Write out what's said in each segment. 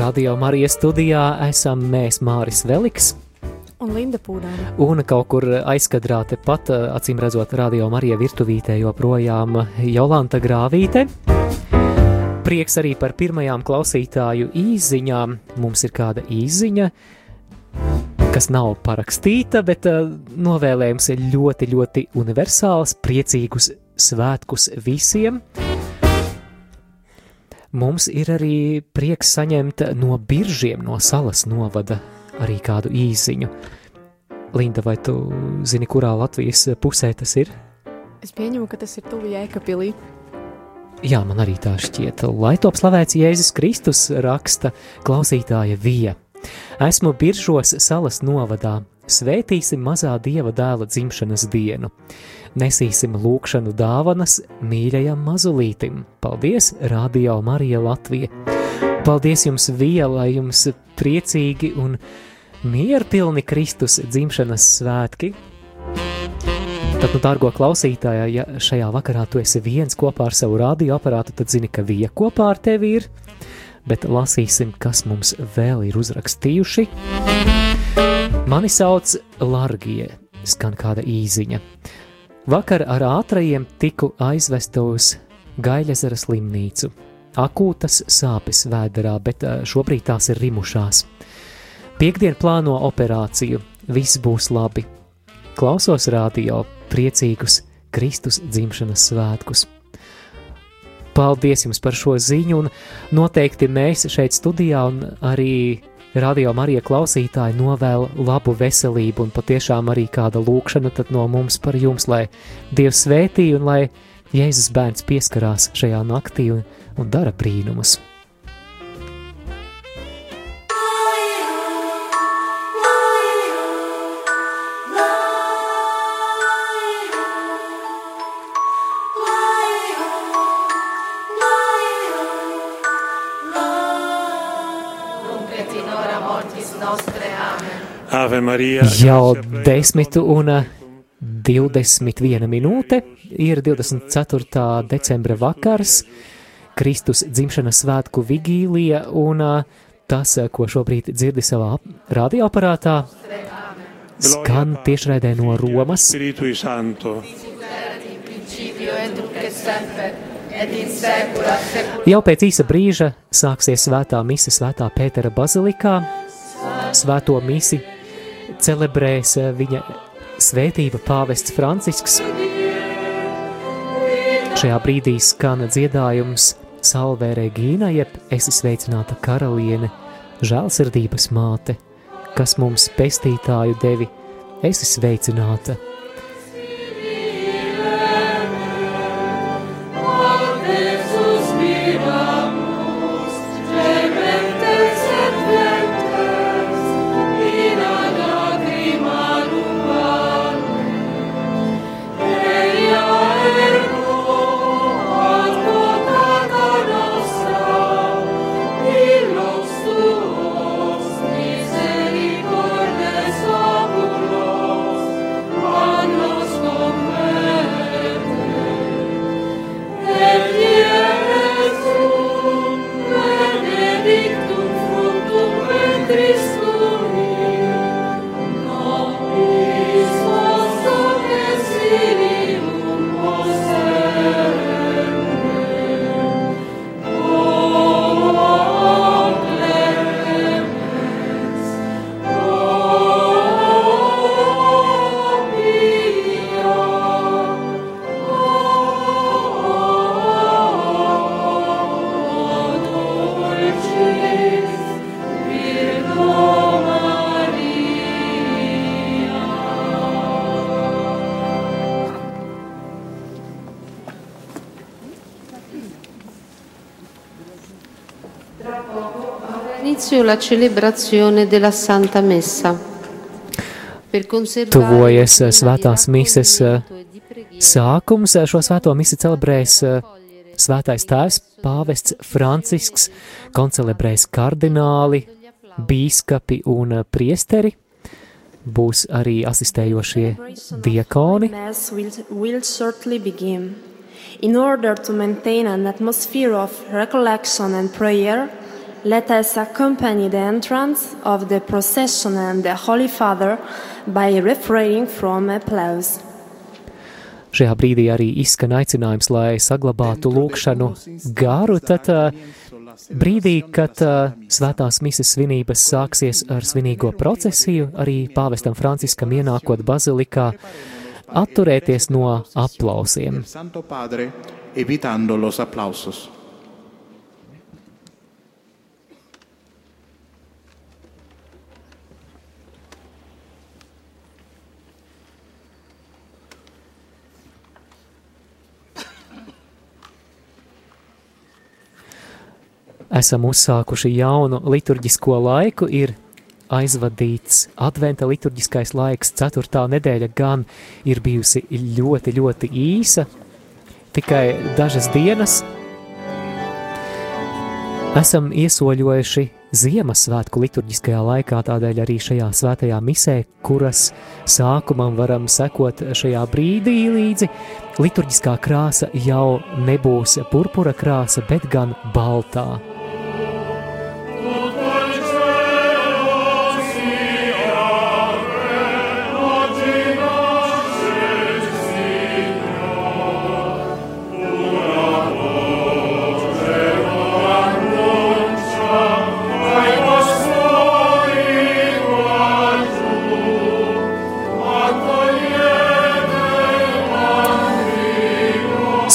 Radio Marijas studijā esam mēs Māris Veliks. Un Linda Pūdaina. Un kaut kur aizkadrā tepat, acīm redzot, Radio Marija virtuvītē joprojām Jolanta Grāvīte. Prieks arī par pirmajām klausītāju īziņām. Mums ir kāda īziņa, kas nav parakstīta, bet uh, novēlējums ir ļoti, ļoti universāls, priecīgus svētkus visiem. Mums ir arī prieks saņemt no biržiem, no salas novada arī kādu īziņu. Linda, vai tu zini, kurā Latvijas pusē tas ir? Es pieņemu, ka tas ir tuvu Jēkabīlī. Jā, man arī tā šķiet. Lai top slavēts Jēzus Kristus, raksta klausītāja Vija. Esmu Biržos salas novadā. Svētīsim mazā dieva dēla dzimšanas dienu nesīsim lūkšanu dāvanas mīļajam mazulītim. Paldies, Radio Marija Latvija! Paldies jums, Viela, jums priecīgi un mierpilni Kristus dzimšanas svētki! Tad, nu, dārgo klausītāja, ja šajā vakarā tu esi viens kopā ar savu radioaparātu, tad zini, ka Vija kopā ar tevi ir, bet lasīsim, kas mums vēl ir uzrakstījuši. Mani sauc Largie, skan kāda īziņa. Vakar ar ātrajiem tiku aizvesta uz Gaļazara slimnīcu. Akūtas sāpes vēderā, bet šobrīd tās ir rimušās. Piektdien plāno operāciju, viss būs labi. Klausos rādio priecīgus Kristus dzimšanas svētkus. Paldies jums par šo ziņu, un noteikti mēs šeit studijā un arī radio Marija klausītāji novēl labu veselību un patiešām arī kāda lūkšana tad no mums par jums, lai Dievs svētī un lai Jēzus bērns pieskarās šajā naktī un, un dara brīnumus. Jau 10 un 21 minūte ir 24. decembra vakars, Kristus dzimšanas svētku vigīlija un tas, ko šobrīd dzirdi savā radioaparātā, skan tiešraidē no Romas. Jau pēc īsa brīža sāksies svētā mise svētā Pētera bazilikā. Svēto misi celebrēs viņa svētība pāvests Francisks. Šajā brīdī skan dziedājums Salvē Regīna, jeb esi sveicināta karaliene, žēlsirdības māte, kas mums pestītāju devi, esi sveicināta. La celebrazione della Santa Messa. Tuvojas svētās mises sākums. Šo svēto misi celebrēs svētais tēvs pāvests Francisks, koncelebrēs kardināli, bīskapi un priesteri. Būs arī asistējošie diakoni. In order to maintain an atmosphere of recollection and prayer, let us accompany the entrance of the procession and the Holy Father by refraining from applause. Šajā brīdī arī izskan aicinājums, lai saglabātu lūkšanu garu. Tad uh, brīdī, kad uh, svētās mises svinības sāksies ar svinīgo procesiju, arī pāvestam Franciskam ienākot bazilikā, atturēties no aplausiem. Santo Padre, evitando los aplausos. Esam uzsākuši jaunu liturģisko laiku, ir aizvadīts adventa liturģiskais laiks, ceturtā nedēļa gan ir bijusi ļoti, ļoti īsa, tikai dažas dienas. Esam iesoļojuši Ziemassvētku liturģiskajā laikā, tādēļ arī šajā svētajā misē, kuras sākumam varam sekot šajā brīdī līdzi, liturģiskā krāsa jau nebūs purpura krāsa, bet gan baltā.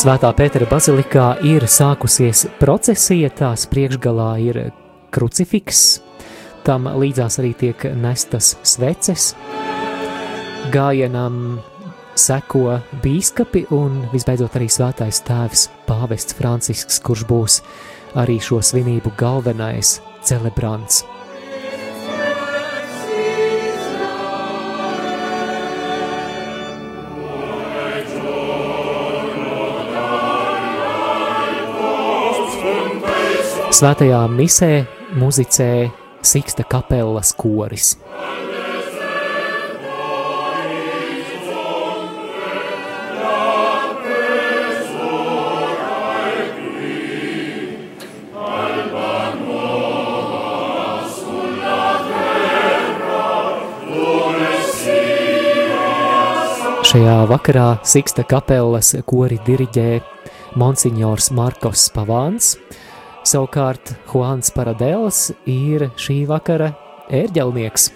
Svētā Pētera bazilikā ir sākusies procesija, tās priekšgalā ir krucifiks, tam līdzās arī tiek nestas sveces, gājienam seko bīskapi un visbeidzot arī svētais tēvs pāvests Francisks, kurš būs arī šo svinību galvenais celebrants. Svētajā misē muzicē Siksta kapelas koris. Šajā vakarā Siksta kapelas kori diriģē Monsignors Markos Pavāns, Savukārt Juans Paradēls ir šī vakara ērģelnieks.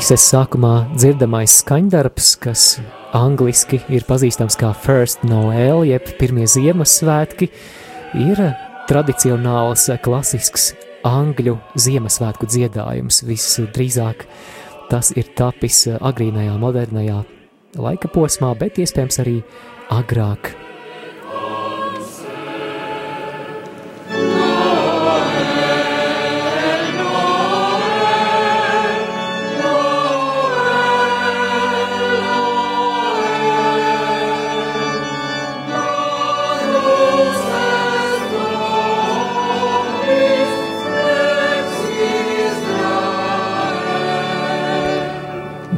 Mises sākumā dzirdamais skaņdarbs, kas angliski ir pazīstams kā First Noel, jeb pirmie Ziemassvētki, ir tradicionāls, klasisks angļu Ziemassvētku dziedājums. Visdrīzāk tas ir tapis agrīnajā, modernajā laika posmā, bet iespējams arī agrāk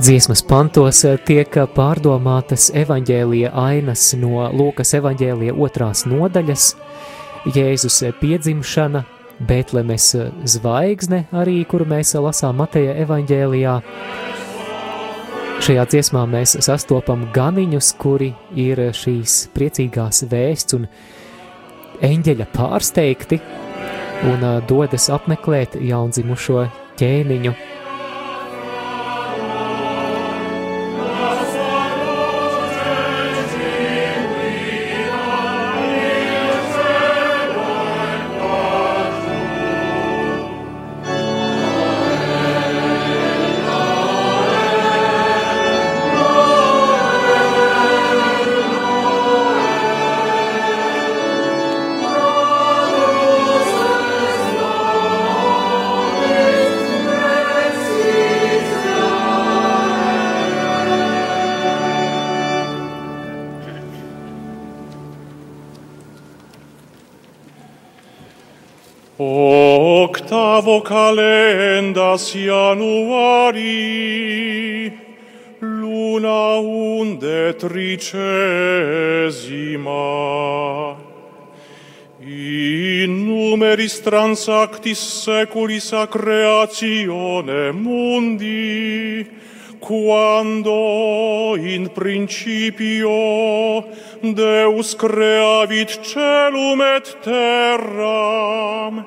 dziesmas pantos eh, tiek pārdomātas evaņģēlija ainas no Lūkas evaņģēlija otrās nodaļas, Jēzus piedzimšana, Betlemes zvaigzne arī, kuru mēs lasām Mateja evaņģēlijā. Šajā dziesmā mēs sastopam ganiņus, kuri ir šīs priecīgās vēsts un eņģeļa pārsteigti un eh, dodas apmeklēt jaundzimušo ķēniņu calendas januari, luna unde tricesima. In numeris transactis seculis a creatione mundi, quando in principio Deus creavit celum et terram,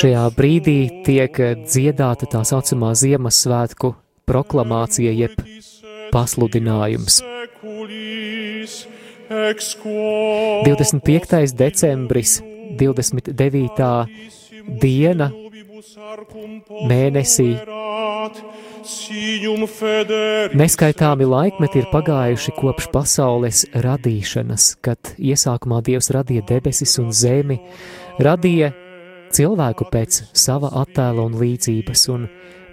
Šajā brīdī tiek dziedāta tā saucamā Ziemassvētku proklamācija, jeb pasludinājums. Seculis ex quo 25. decembris, 29. diena mēnesī. Neskaitāmi laikmeti ir pagājuši kopš pasaules radīšanas, kad iesākumā Dievs radīja debesis un zemi, radīja cilvēku pēc sava attēla un līdzības, un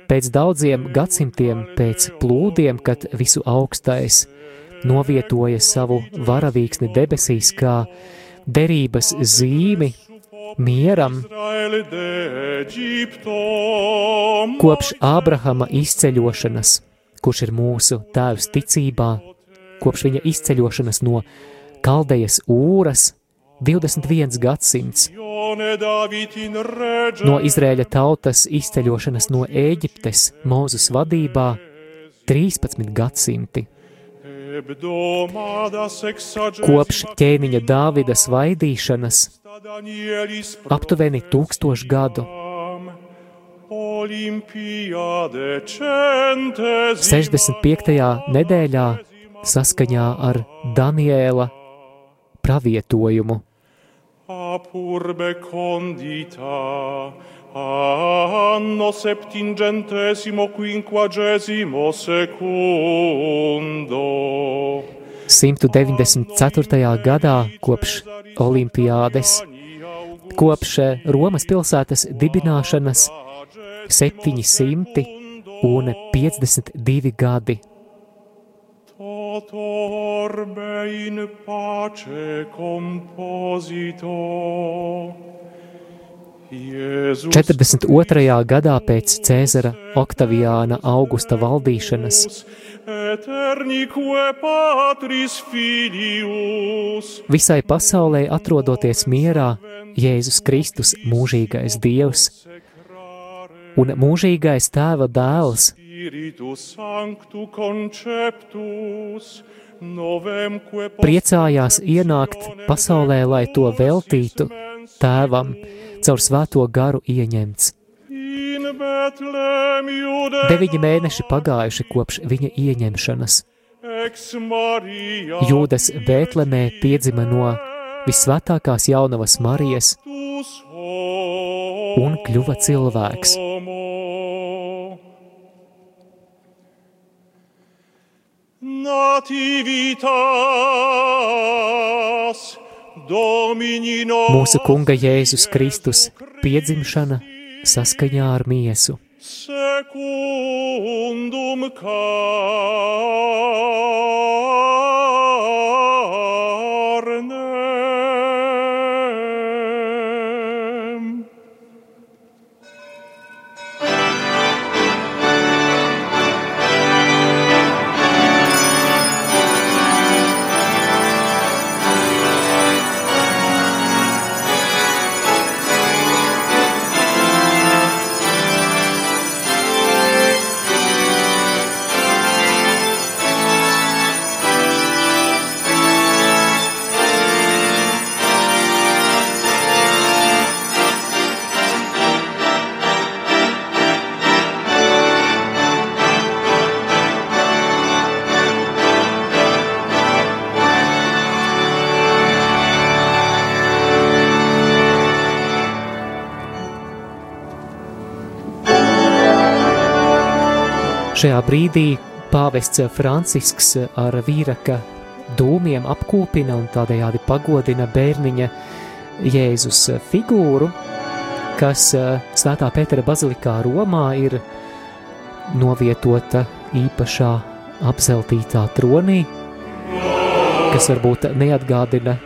pēc daudziem gadsimtiem, pēc plūdiem, kad visu augstais novietoja savu varavīksni debesīs kā derības zīmi mieram, kopš Ābrahama izceļošanas, kurš ir mūsu tēvs ticībā, kopš viņa izceļošanas no Kaldejas jūras, 21 gadsimts, no Izrēļa tautas izceļošanas no Ēģiptes Mūzes vadībā, 13 gadsimti, kopš ķēniņa Dāvida svaidīšanas, aptuveni tūkstošu gadu, Olimpiade centesima 65. nedēļā saskaņā ar Daniēla pravietojumu. apurbe condita anno septingentesimo quinquagesimo secundo 194. gadā kopš Olimpiādes, kopš Romas pilsētas dibināšanas 752 gadi. Totorbe in pace composito. Jēzus 42. gadā pēc Cēzara Oktaviāna Augusta valdīšanas. Visai pasaulē atrodoties mierā Jēzus Kristus mūžīgais Dievs un mūžīgais Tēva dēls. Priecājās ienākt pasaulē, lai to veltītu Tēvam caur svēto garu ieņemts. Deviņi mēneši pagājuši kopš viņa ieņemšanas. Jūdas Bētlemē piedzima no visvētākās jaunavas Marijas un kļuva cilvēks. Nativitas Mūsu kunga Jēzus Kristus piedzimšana saskaņā ar miesu. secundum Šajā brīdī pāvests Francisks ar vīraka dūmiem apkopina un tādējādi pagodina bērniņa Jēzus figūru, kas eh, Svētā Pētera bazilikā Romā ir novietota īpašā apzeltītā tronī, kas varbūt neatgādina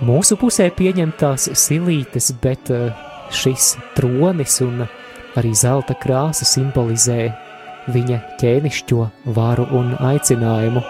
mūsu pusē pieņemtās silītes, bet eh, šis tronis un arī zelta krāsa simbolizē viņa ķēnišķo varu un aicinājumu.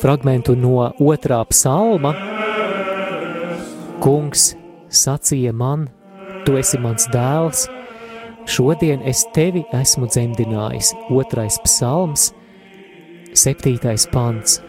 Dzied fragmentu no otrā psalma. Kungs sacīja man, tu esi mans dēls, šodien es tevi esmu dzemdinājis. Otrais psalms, septītais pants.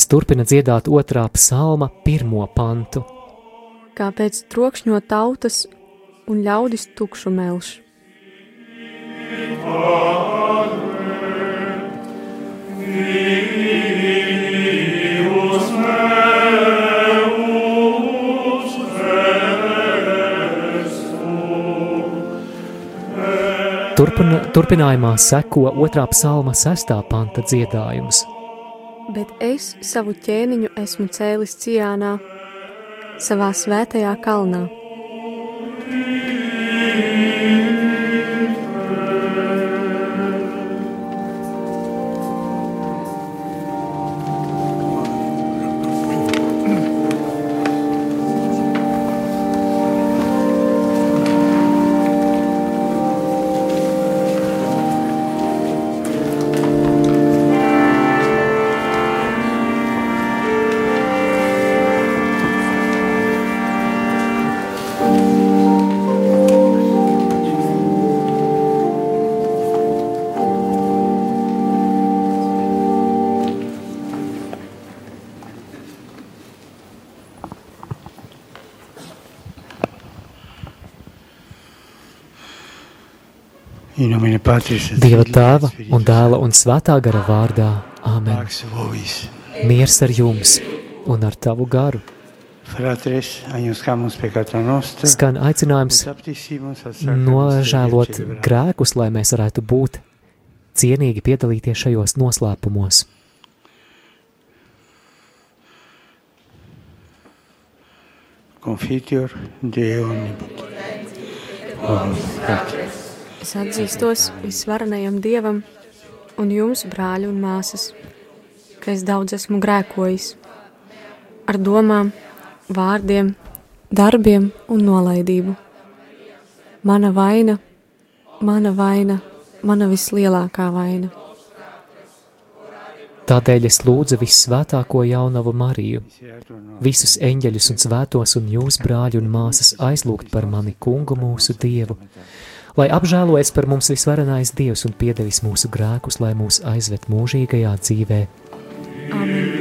Koris turpina dziedāt otrā psalma pirmo pantu. Kāpēc trokšņo tautas un ļaudis tukšu melš? Turpina, turpinājumā seko otrā psalma sestā panta dziedājums. Bet es savu ķēniņu esmu cēlis Cijānā, savā svētajā kalnā. Dieva tēva un dēla un svētā gara vārdā. Āmen. Miers ar jums un ar tavu garu. Skan aicinājums nožēlot grēkus, lai mēs varētu būt cienīgi piedalīties šajos noslēpumos. Confiteor Deo omnipotens. Oh. Es atzīstos visvarenajam dievam un jums, brāļi un māsas, ka es daudz esmu grēkojis ar domām, vārdiem, darbiem un nolaidību. Mana vaina, mana vaina, mana vislielākā vaina. Tādēļ es lūdzu visvētāko jaunavu Mariju, visus eņģeļus un svētos un jūs, brāļi un māsas, aizlūgt par mani, kungu mūsu dievu, lai apžēlojas par mums visvarenais dievs un piedevis mūsu grēkus, lai mūs aizved mūžīgajā dzīvē. Amen.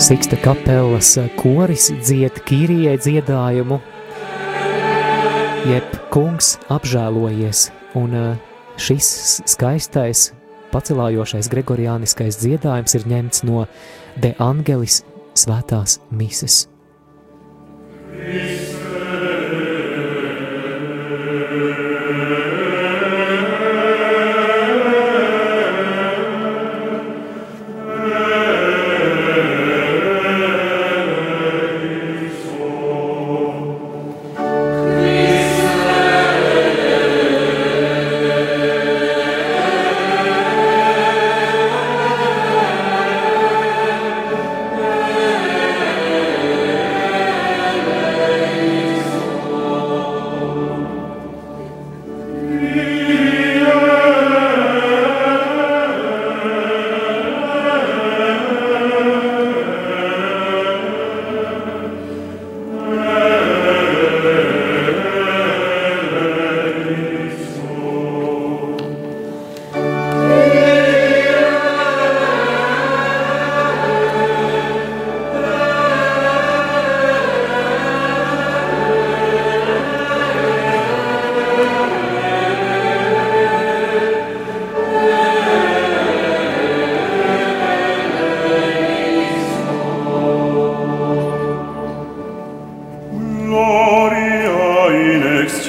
Siksta kapelas koris dzied kīrijai dziedājumu, jeb kungs apžēlojies, un eh, šis skaistais, pacelājošais gregoriāniskais dziedājums ir ņemts no De Angelis svētās mises.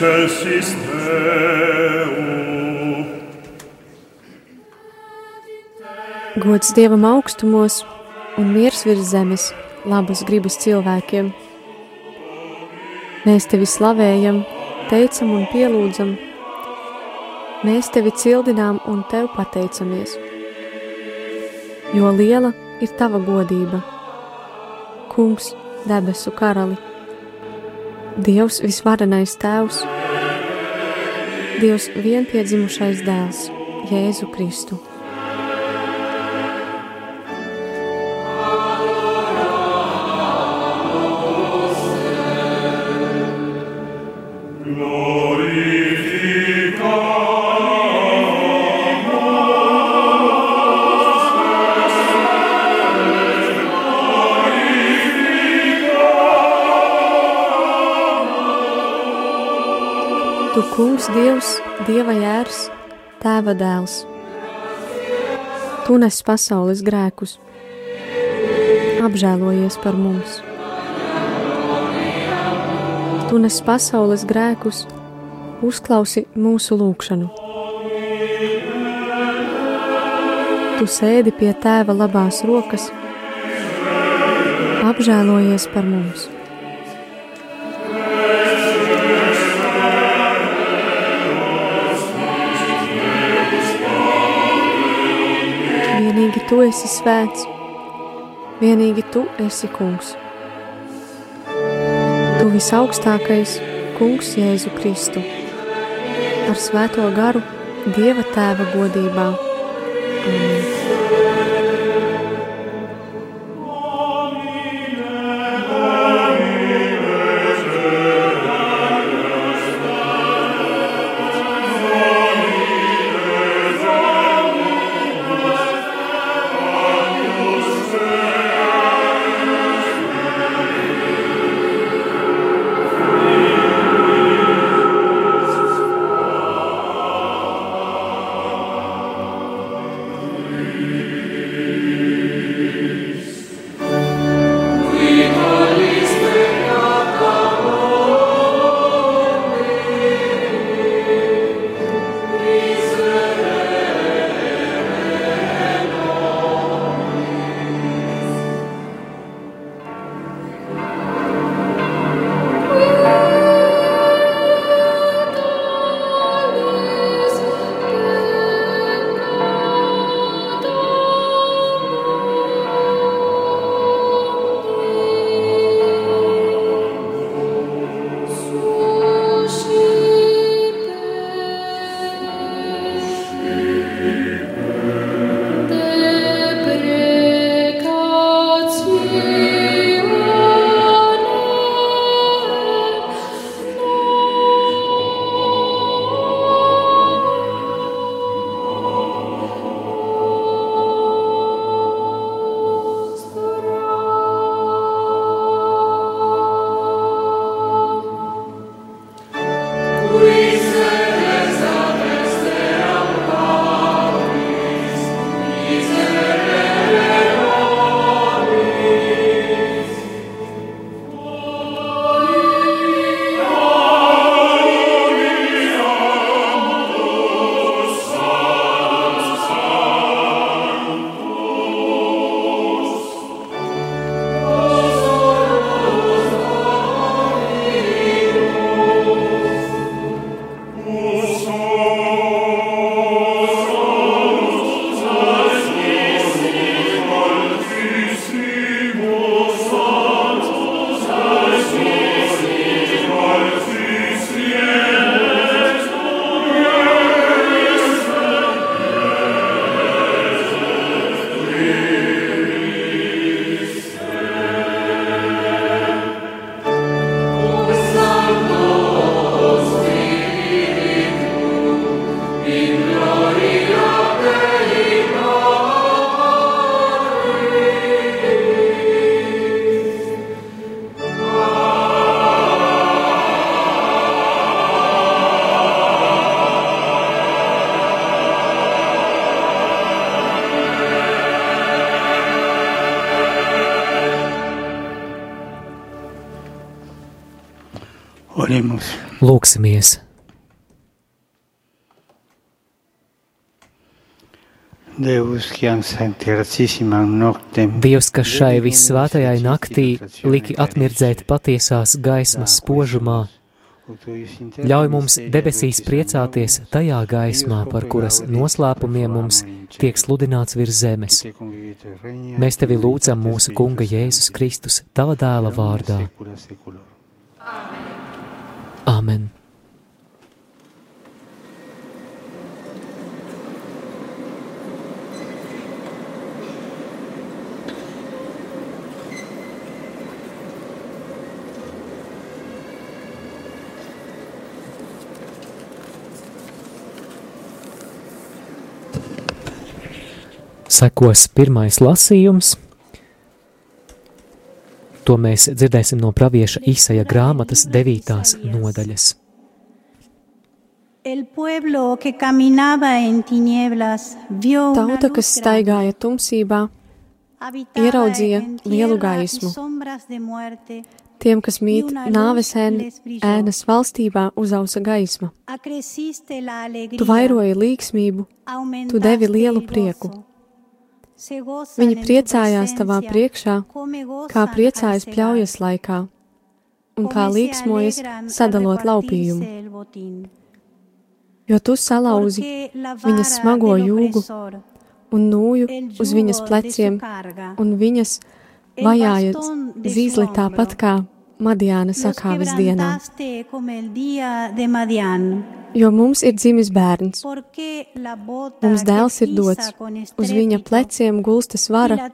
Excelsis Deo. Gods Dievam augstumos un miers virs zemes, labas gribas cilvēkiem. Mēs tevi slavējam, teicam un pielūdzam. Mēs tevi cildinām un tev pateicamies. Jo liela ir tava godība, Kungs, debesu karali, Dievs visvarenais Tēvs, Dievs vienpiedzimušais dēls, Jēzu Kristu. Kungs, Dievs, Dieva jērs, Tēva dēls. Tu nes pasaules grēkus, apžēlojies par mums. Tu nes pasaules grēkus, uzklausi mūsu lūgšanu. Tu sēdi pie tēva labās rokas, apžēlojies par mums. Esi svēts, vienīgi tu esi kungs. Tu visaugstākais, kungs Jēzu Kristu, ar svēto garu Dieva tēva godībā. Lūksimies! Dievs, kas šai vissvētajai naktī liki atmirdzēt patiesās gaismas spožumā, ļauj mums debesīs priecāties tajā gaismā, par kuras noslēpumiem mums tiek sludināts virs zemes. Mēs tevi lūdzam mūsu Kunga Jēzus Kristus, tava dēla vārdā. Āmen! Sekos pirmais lasījums. To mēs dzirdēsim no pravieša Īsaja grāmatas devītās nodaļas. Tauta, kas staigāja tumsībā, ieraudzīja lielu gaismu. tiem, kas mīt nāves ēn- ēnas valstībā, uzausa gaisma. Tu vairoji līksmību, tu devi lielu el prieku. Viņi priecājās tavā priekšā, kā priecājas pļaujas laikā, un kā līksmojas sadalot laupījumu. Jo tu salauzi viņas smago jūgu un nūju uz viņas pleciem, un viņas su zīzli tāpat kā Madiāna sakāves dienā. Jo mums ir dzimis bērns, mums dēls ir dots, uz viņa pleciem gulstas vara,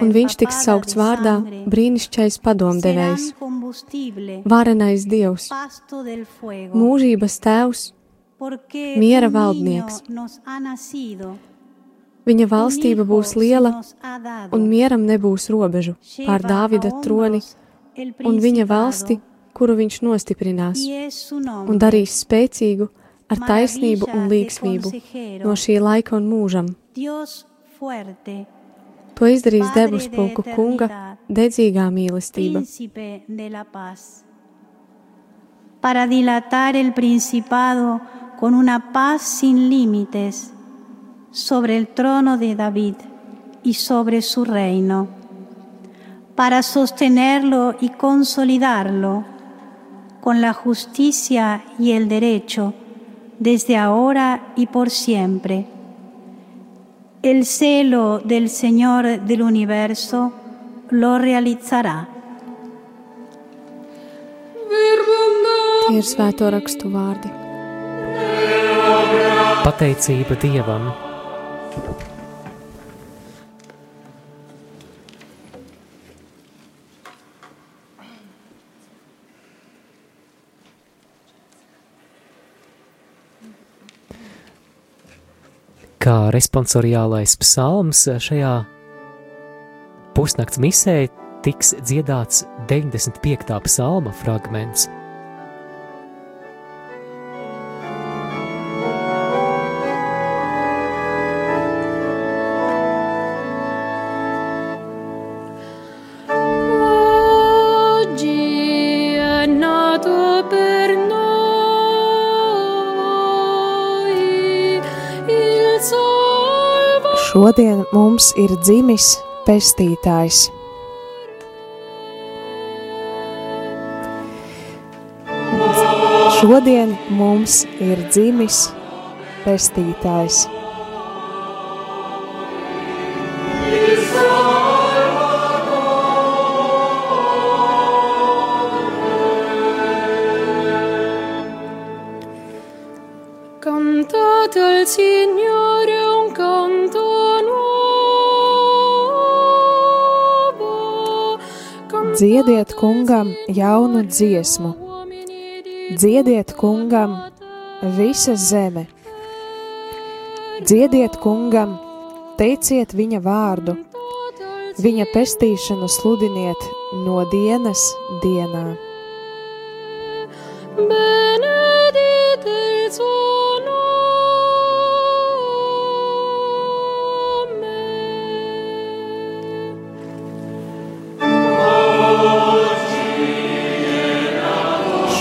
un viņš tiks saukts vārdā brīnišķais padomdevējs, varenais dievs, mūžības tēvs, miera valdnieks. viņa valstība būs liela, un mieram nebūs robežu pār Dāvida troni un viņa valsti, kuru viņš nostiprinās, y es su nombre, un darīs spēcīgu ar taisnību un maravilla de līgsmību consejero, no šī laika un mūžam. Dios fuerte, To izdarīs Padre debesu de puiku kunga eternidad, dedzīgā mīlestība, príncipe de la paz, para dilatar el principado con una paz sin límites sobre el trono de David y sobre su reino, para sostenerlo y consolidarlo con la justicia y el derecho desde ahora y por siempre. El celo del Señor del universo lo realizará. tie ir svēto rakstu vārdi. Pateicība Dievam! Kā responsoriālais psalms šajā pusnakts misē tiks dziedāts 95. psalma fragments. Šodien mums ir dzimis pestītājs. Šodien mums ir dzimis pestītājs. Cantate al Signore Dziediet kungam jaunu dziesmu, dziediet kungam visa zeme. Dziediet kungam, teiciet viņa vārdu, viņa pestīšanu sludiniet no dienas dienā. benedite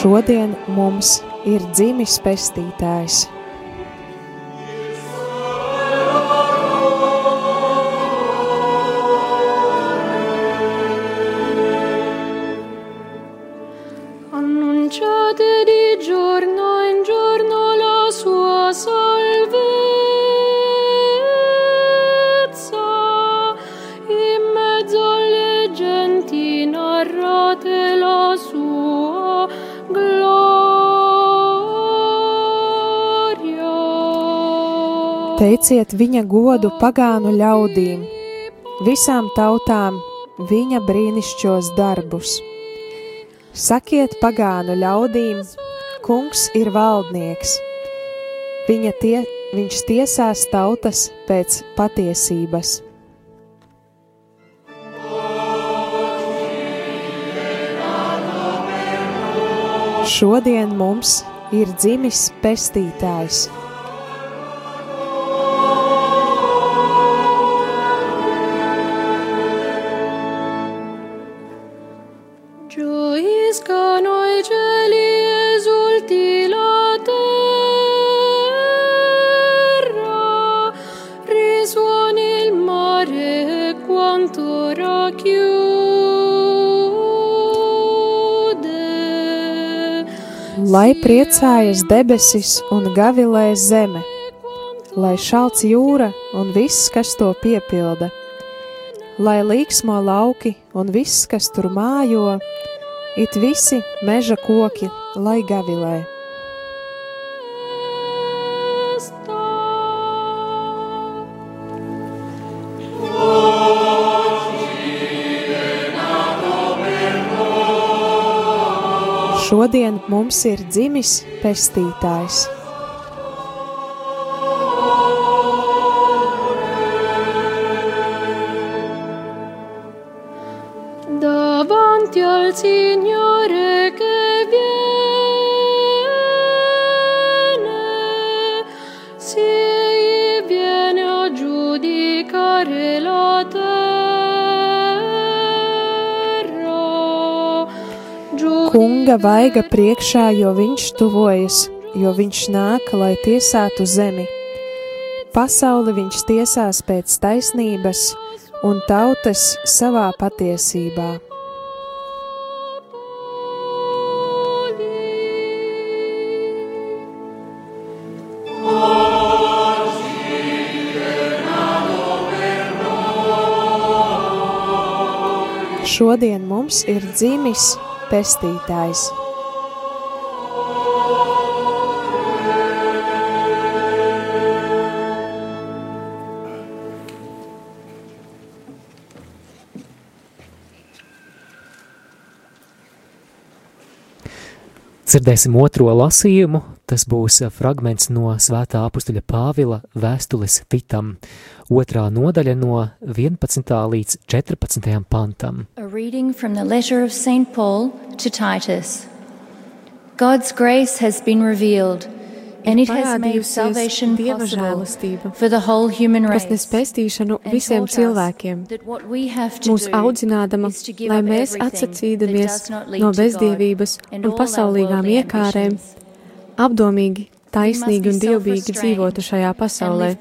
Šodien mums ir dzimis pestītājs. Teiciet viņa godu pagānu ļaudīm, visām tautām viņa brīnišķos darbus. Sakiet pagānu ļaudīm, kungs ir valdnieks. Viņa tie, viņš tiesās tautas pēc patiesības. Šodien mums ir dzimis pestītājs. Priecājas debesis un gavilē zeme, lai šalts jūra un viss, kas to piepilda, lai līksmo lauki un viss, kas tur mājo, it visi meža koki, lai gavilē. Šodien mums ir dzimis pestītājs. davanti al Signore Kunga vaiga priekšā, jo viņš tuvojas, jo viņš nāk, lai tiesātu zemi. Pasauli viņš tiesās pēc taisnības un tautas savā patiesībā. Šodien mums ir dzimis pestītājs. Dzirdēsim otro lasījumu. Tas būs fragments no Svētā apakstuļa Pāvila vēstules Titam, otrā nodaļa no 11. līdz 14. pantam. A reading from the letter of St. Paul to Titus. God's grace has been revealed, and it has made salvation possible for the whole human kas race. nes pestīšanu visiem cilvēkiem, that what we have to mūs audzinādama, lai mēs atsacīdamies no bezdievības un pasaulīgām iekārēm, apdomīgi, taisnīgi un self-restrained dzīvotu šajā pasaulē,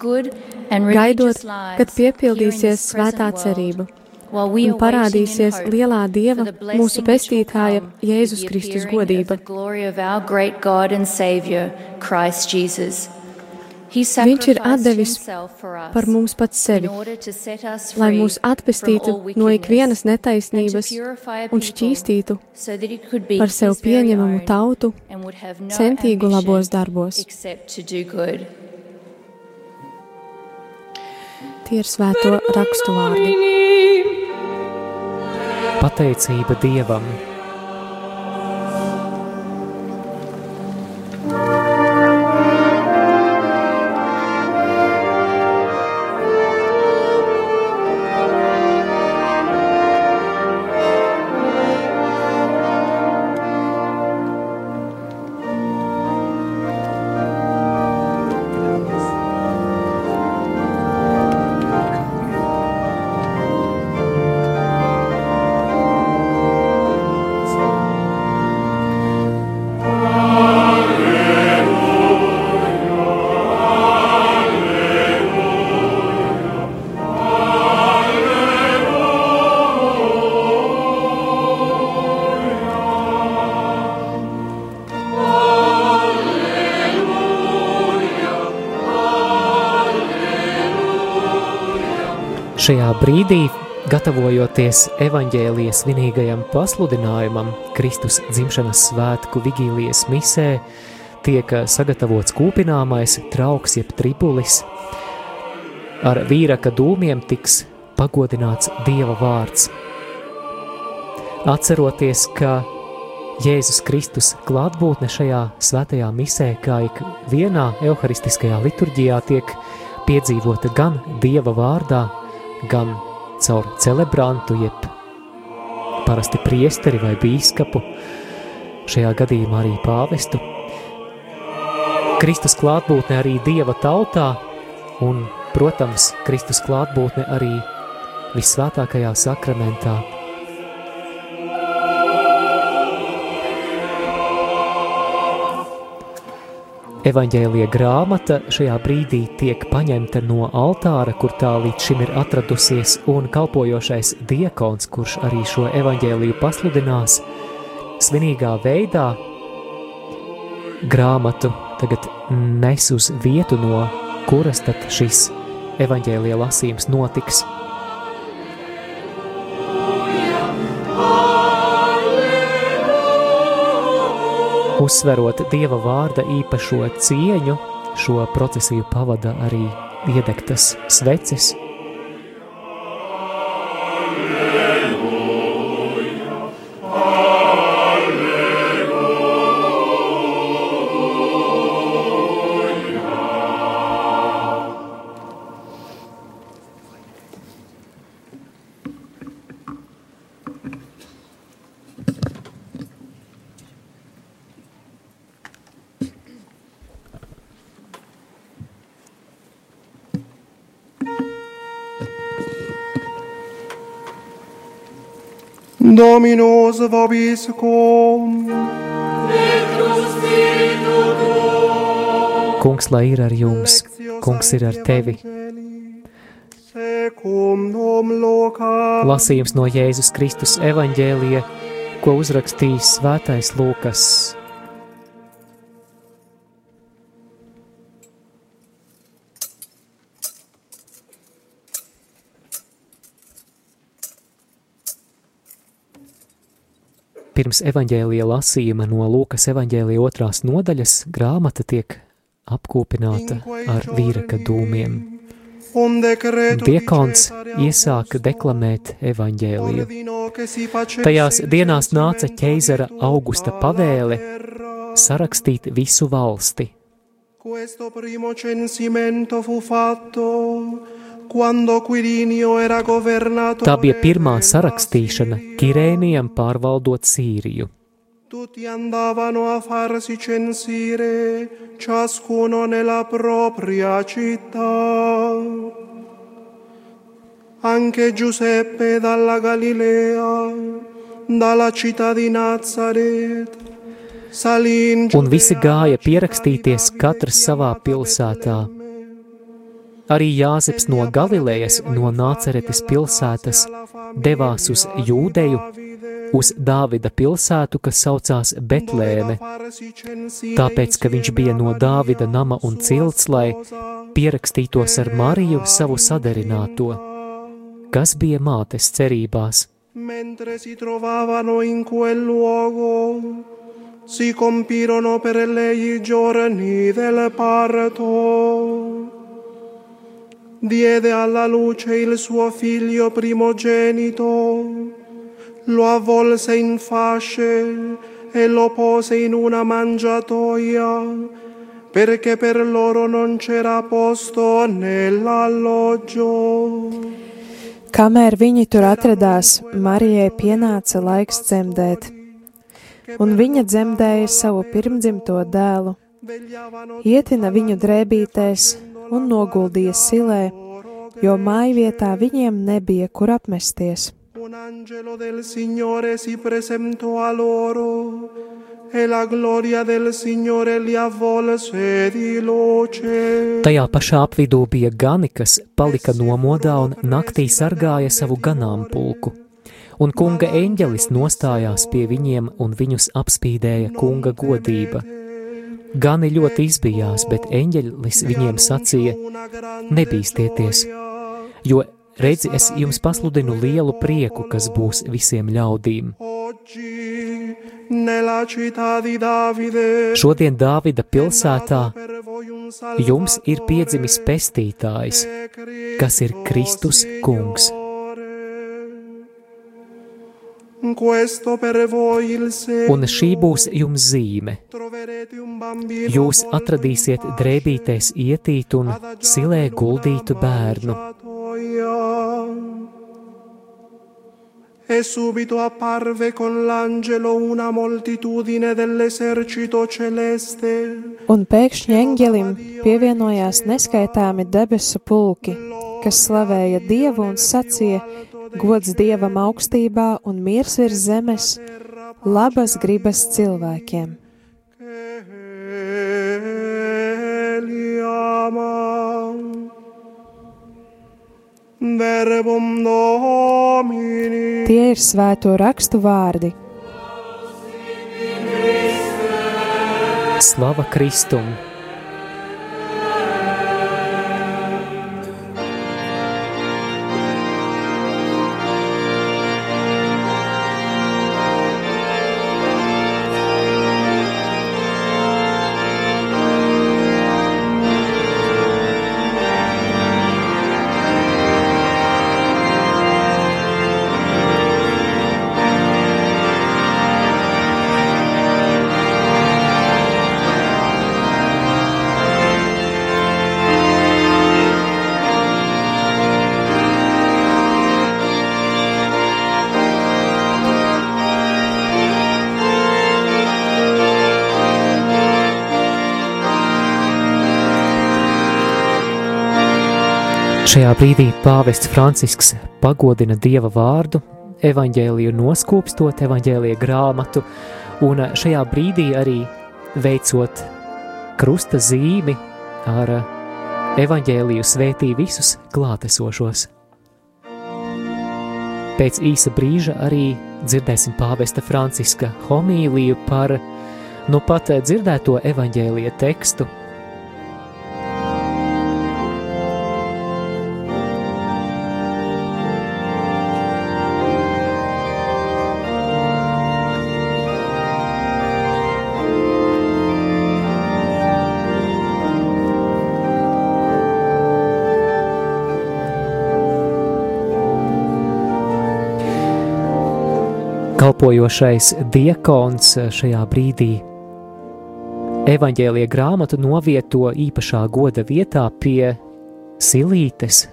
gaidot, kad piepildīsies svētā cerība un parādīsies lielā Dieva, mūsu pestītāja Jēzus Kristus godība. Viņš ir atdevis par mums pats sevi, lai mūs atpestītu no ikvienas netaisnības un šķīstītu par sev pieņemamu tautu, centīgu labos darbos. Tie ir svēto rakstu vārdi. Pateicība Dievam! Brīdī, gatavojoties evaņģēlijas svinīgajam pasludinājumam, Kristus dzimšanas svētku vigīlijas misē, tiek sagatavots kūpināmais trauks jeb tribulis. Ar vīraka dūmiem tiks pagodināts Dieva vārds. Atceroties, ka Jēzus Kristus klātbūtne šajā svētajā misē, kā ik vienā evharistiskajā liturģijā, tiek piedzīvota gan Dieva vārdā, gan caur celebrantu, jeb parasti priesteri vai bīskapu, šajā gadījumā arī pāvestu. Kristus klātbūtne arī Dieva tautā un, protams, Kristus klātbūtne arī visvētākajā sakramentā. Evanģēlija grāmata šajā brīdī tiek paņemta no altāra, kur tā līdz šim ir atradusies, un kalpojošais diekons, kurš arī šo evanģēliju pasludinās, svinīgā veidā grāmatu tagad nes uz vietu, no kuras tad šis evanģēlija lasījums notiks. Uzsverot Dieva vārda īpašo cieņu, šo procesiju pavada arī iedegtas sveces. Dominus vobiscum. Kungs, lai ir ar jums, kungs ir ar tevi. Lasījums no Jēzus Kristus evaņģēlija, ko uzrakstījis svētais Lūkas. Pirms evaņģēlija lasījuma no Lūkas evaņģēlija otrās nodaļas grāmata tiek apkopināta ar vīraka dūmiem. Diekons iesāka deklamēt evaņģēliju. Tajās dienās nāca ķeizara Augusta pavēle sarakstīt visu valsti. Questo primo censimento fu fatto Tā bija pirmā sarakstīšana Kirēnijam pārvaldot Sīriju. Tutti andavano a farsi censire, ciascuno nella propria città. Anche Giuseppe dalla Galilea, dalla città di Nazaret, Un visi gāja pierakstīties katrs savā pilsētā. Arī Jāzeps no Galilejas, no Nāceretes pilsētas, devās uz Jūdeju, uz Dāvida pilsētu, kas saucās Betlēme, tāpēc, ka viņš bija no Dāvida nama un cilts, lai pierakstītos ar Mariju savu sadarināto, kas bija mātes cerībās. Mentre si trovavano in quel luogo, si compirono per lei i giorni del parto. Diede alla luce il suo figlio primogenito, lo avvolse in fasce e lo pose in una mangiatoia, perché per loro non c'era posto nell'alloggio. Kamēr viņi tur atradās, Marijai pienāca laiks dzemdēt, un viņa dzemdēja savu pirmdzimto dēlu, ietina viņu drēbītēs un noguldīja silē, jo mājvietā viņiem nebija kur apmesties. Un angelo del Signore si presentò a loro e la gloria del Signore li avvolse di luce. Tajā pašā apvidū bija gani, kas palika nomodā un naktī sargāja savu ganāmpulku. Un kunga eņģelis nostājās pie viņiem un viņus apspīdēja kunga godība. Gani ļoti izbijās, bet eņģelis viņiem sacīja: Nebīsties, jo Redzi, es jums pasludinu lielu prieku, kas būs visiem ļaudīm. Šodien Dāvida pilsētā jums ir piedzimis pestītājs, kas ir Kristus kungs. Un šī būs jums zīme. Jūs atradīsiet drēbīties ietīt un silē guldītu bērnu. E subito apparve con l'angelo una moltitudine dell'esercito celeste. Un pēkšņi eņģelim pievienojās neskaitāmi debesu pulki, kas slavēja Dievu un sacīja: Gods Dievam augstībā un miers virs zemes, labas gribas cilvēkiem. Tie ir svēto rakstu vārdi. Slava Kristum! Šajā brīdī pāvests Francisks pagodina dieva vārdu, evaņģēliju noskūpstot, evaņģēlīja grāmatu, un šajā brīdī arī veicot krusta zīmi ar evaņģēliju svētī visus klātesošos. Pēc īsa brīža arī dzirdēsim pāvesta Franciska homīliju par nu pat dzirdēto evaņģēlija tekstu – kalpojošais diakons šajā brīdī evaņģēlie grāmatu novieto īpašā goda vietā pie silītes,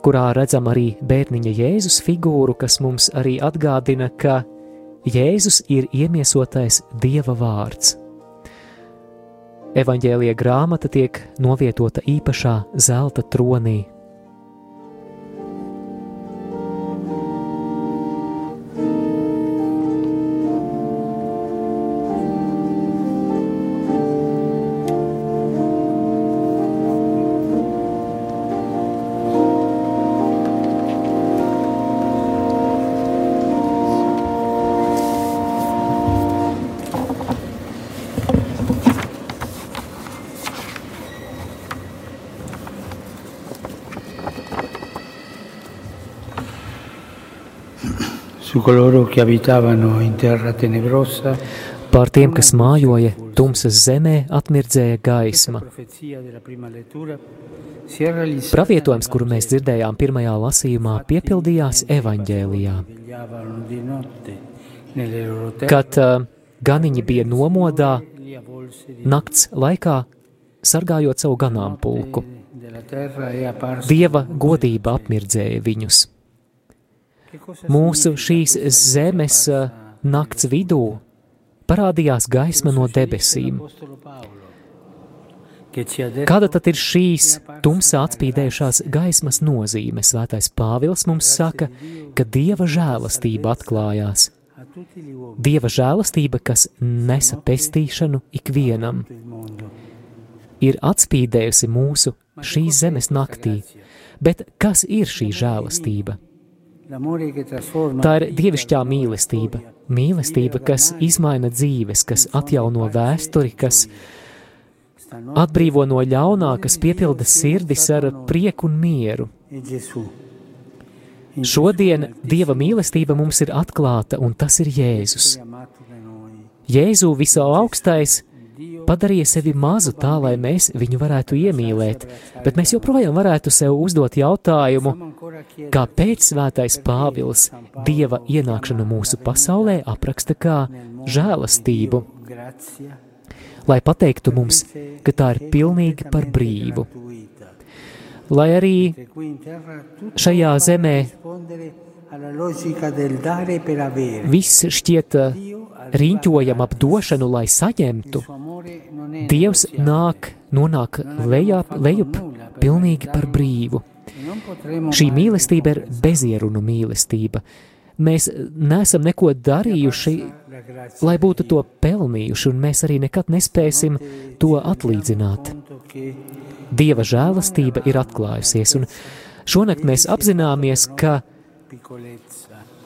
kurā redzam arī bērniņa Jēzus figūru, kas mums arī atgādina, ka Jēzus ir iemiesotais Dieva vārds. Evanģēlija grāmata tiek novietota īpašā zelta tronī. Pār tiem, kas mājoja tumsas zemē, atmirdzēja gaisma. Pravietojums, kuru mēs dzirdējām pirmajā lasījumā, piepildījās evaņģēlijā. Kad uh, ganiņi bija nomodā, nakts laikā sargājot savu ganāmpulku. Dieva godība apmirdzēja viņus mūsu šīs zemes eh, nakts vidū parādījās gaisma no debesīm. Kāda tad ir šīs tumsā atspīdējušās gaismas nozīme? Svētais Pāvils mums saka, ka Dieva žēlastība atklājās. Dieva žēlastība, kas nesa pestīšanu ikvienam, ir atspīdējusi mūsu šīs zemes naktī. Bet kas ir šī žēlastība? Tā ir dievišķā mīlestība, mīlestība, kas izmaina dzīves, kas atjauno vēsturi, kas atbrīvo no ļaunā, kas piepilda sirdis ar prieku un mieru, Šodien Dieva mīlestība mums ir atklāta, un tas ir Jēzus. Jēzu visā augstais padarīja sevi mazu tā, lai mēs viņu varētu iemīlēt, bet mēs joprojām varētu sev uzdot jautājumu, kāpēc svētais Pāvils Dieva ienākšanu mūsu pasaulē apraksta kā žēlastību, lai pateiktu mums, ka tā ir pilnīgi par brīvu. Lai arī šajā zemē viss šķiet riņķojam ap došanu, lai saņemtu, Dievs nāk, nonāk lejā, lejup pilnīgi par brīvu. Šī mīlestība ir bezierunu mīlestība. Mēs neesam neko darījuši, lai būtu to pelnījuši, un mēs arī nekad nespēsim to atlīdzināt. Dieva žēlastība ir atklājusies, un šonakt mēs apzināmies, ka,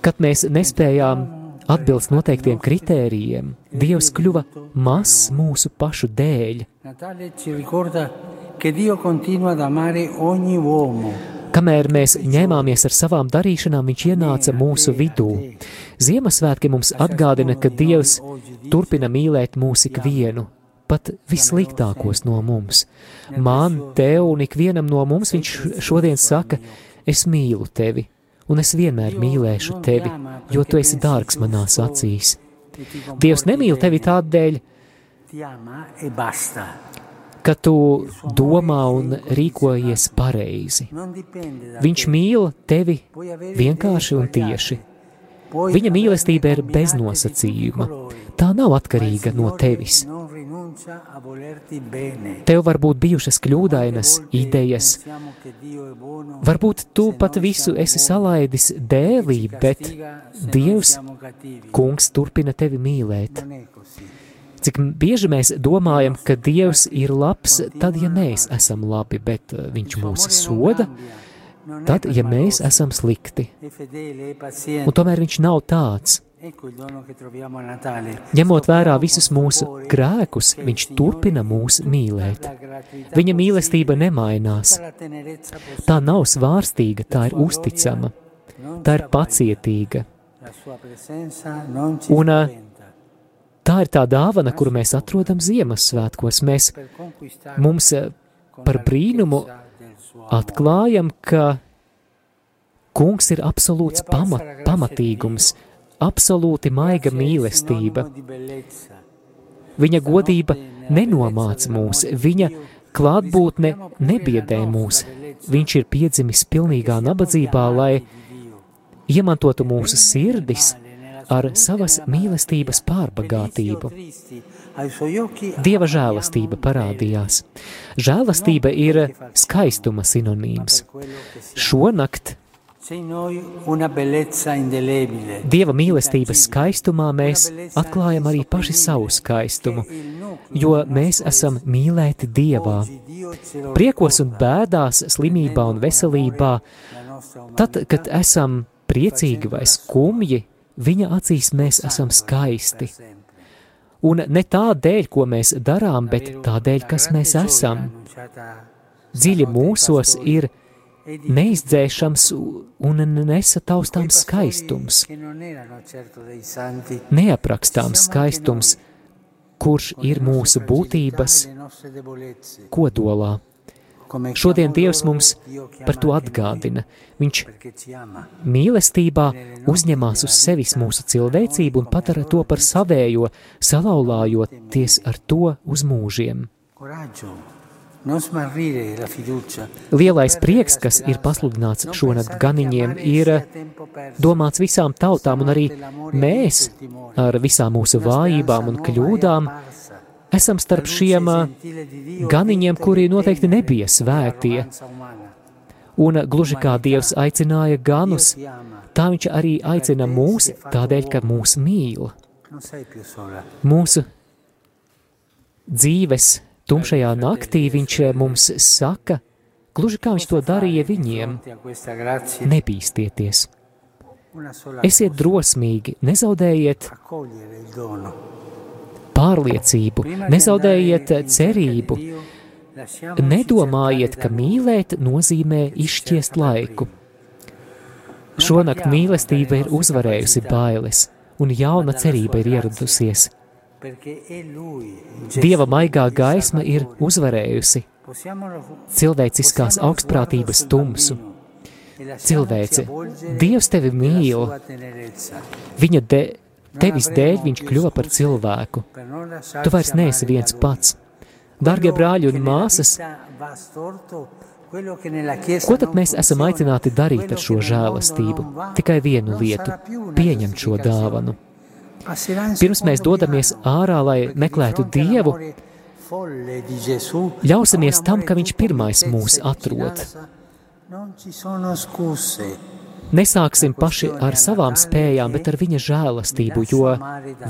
kad mēs nespējām atbilst noteiktiem kritērijiem, Dievs kļuva mazs mūsu pašu dēļ. Kamēr mēs ņēmāmies ar savām darīšanām, viņš ienāca mūsu vidū. Ziemassvētki mums atgādina, ka Dievs turpina mīlēt mūs ikvienu, pat vissliktākos no mums. Man, tev un ikvienam no mums viņš šodien saka, es mīlu tevi, un es vienmēr mīlēšu tevi, jo tu esi dārgs manās acīs. Dievs nemīl tevi tādēļ, ka tu domā un rīkojies pareizi. Viņš mīl tevi vienkārši un tieši. Viņa mīlestība ir bez nosacījuma. Tā nav atkarīga no tevis. Tev var būt bijušas kļūdainas idejas. Varbūt tu pat visu esi salaidis dēlī, bet Dievs, Kungs, turpina tevi mīlēt. Cik bieži mēs domājam, ka Dievs ir labs, tad, ja mēs esam labi, bet Viņš mūs soda, tad, ja mēs esam slikti. Un tomēr Viņš nav tāds. Ņemot vērā visus mūsu grēkus, viņš turpina mūs mīlēt. Viņa mīlestība nemainās. Tā nav svārstīga, tā ir uzticama, tā ir pacietīga. Un tā ir tā dāvana, kuru mēs atrodam Ziemassvētkos. Mēs mums par brīnumu atklājam, ka kungs ir absolūts pamat, pamatīgums, absolūti maiga mīlestība. Viņa godība nenomāca mūs, viņa klātbūtne nebiedē mūs. Viņš ir piedzimis pilnīgā nabadzībā, lai iemantotu mūsu sirdis ar savas mīlestības pārbagātību. Dieva žēlastība parādījās. Žēlastība ir skaistuma sinonīms. Šonakt Dieva mīlestības skaistumā mēs atklājam arī paši savu skaistumu, jo mēs esam mīlēti Dievā. Priekos un bēdās, slimībā un veselībā, tad, kad esam priecīgi vai skumji, viņa acīs mēs esam skaisti. Un ne tādēļ, ko mēs darām, bet tādēļ, kas mēs esam. Dziļi mūsos ir neizdzēšams un nesataustāms skaistums, neaprakstāms skaistums, kurš ir mūsu būtības kodolā. Šodien Dievs mums par to atgādina. Viņš mīlestībā uzņemās uz sevis mūsu cilvēcību un padara to par savējo, salauzājoties ar to uz mūžiem. Lielais prieks, kas ir pasludināts šonakt ganiņiem, ir domāts visām tautām, un arī mēs ar visām mūsu vājībām un kļūdām esam starp šiem ganiņiem, kuri noteikti nebija svētie. Un gluži kā Dievs aicināja ganus, tā viņš arī aicina mūs tādēļ, ka mūs mīl. Mūsu dzīves tumšajā naktī viņš eh, mums saka, gluži kā viņš to darīja viņiem, nebīstieties. Esiet drosmīgi, nezaudējiet pārliecību, nezaudējiet cerību, nedomājiet, ka mīlēt nozīmē izšķiest laiku. Šonakt mīlestība ir uzvarējusi bailes, un jauna cerība ir ieradusies. Dieva maigā gaisma ir uzvarējusi cilvēciskās augstprātības tumsu. Cilvēce, Dievs tevi mīl, viņa de, tevis dēļ viņš kļuva par cilvēku. Tu vairs neesi viens pats. Dargie brāļi un māsas, ko tad mēs esam aicināti darīt ar šo žēlastību? Tikai vienu lietu - pieņemt šo dāvanu. Pirms mēs dodamies ārā, lai meklētu Dievu, ļausimies tam, ka Viņš pirmais mūs atrod. Nesāksim paši ar savām spējām, bet ar viņa žēlastību, jo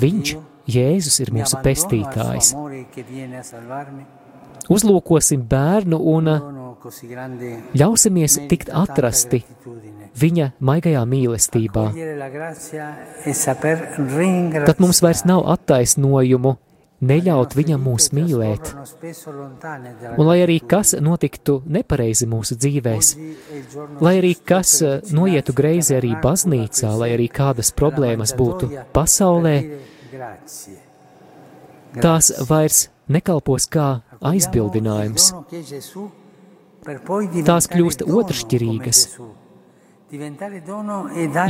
viņš, Jēzus, ir mūsu pestītājs. Uzlūkosim bērnu un ļausimies tikt atrasti viņa maigajā mīlestībā. Tad mums vairs nav attaisnojumu neļaut viņam mūs mīlēt. Un lai arī kas notiktu nepareizi mūsu dzīvēs, lai arī kas noietu greizi arī baznīcā, lai arī kādas problēmas būtu pasaulē, tās vairs nekalpos kā aizbildinājums. Tās kļūst otršķirīgas,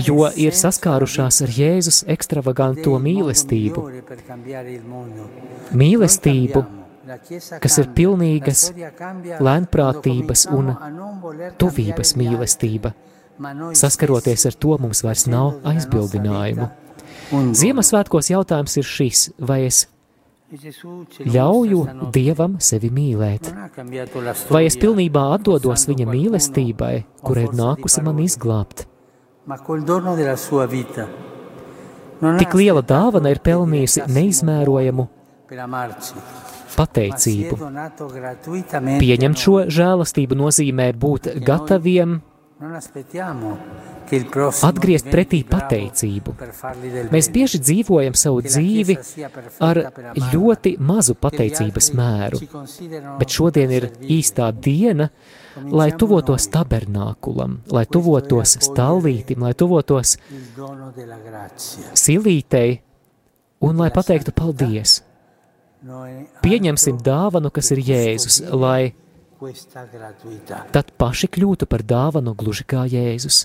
jo ir saskārušās ar Jēzus ekstravaganto mīlestību. Mīlestību, kas ir pilnīgas lēnprātības un tuvības mīlestība. Saskaroties ar to, mums vairs nav aizbildinājumu. Ziemassvētkos jautājums ir šis, vai es ļauju Dievam sevi mīlēt, vai es pilnībā atdodos Viņa mīlestībai, kur ir nākusi man izglābt. Tik liela dāvana ir pelnījusi neizmērojamu pateicību. Pieņemt šo žēlastību nozīmē būt gataviem atgriezt pretī pateicību. Mēs bieži dzīvojam savu dzīvi ar ļoti mazu pateicības mēru, bet šodien ir īstā diena, lai tuvotos tabernākulam, lai tuvotos stallītim, lai tuvotos silītei un lai pateiktu paldies. Pieņemsim dāvanu, kas ir Jēzus, lai tad paši kļūtu par dāvanu gluži kā Jēzus.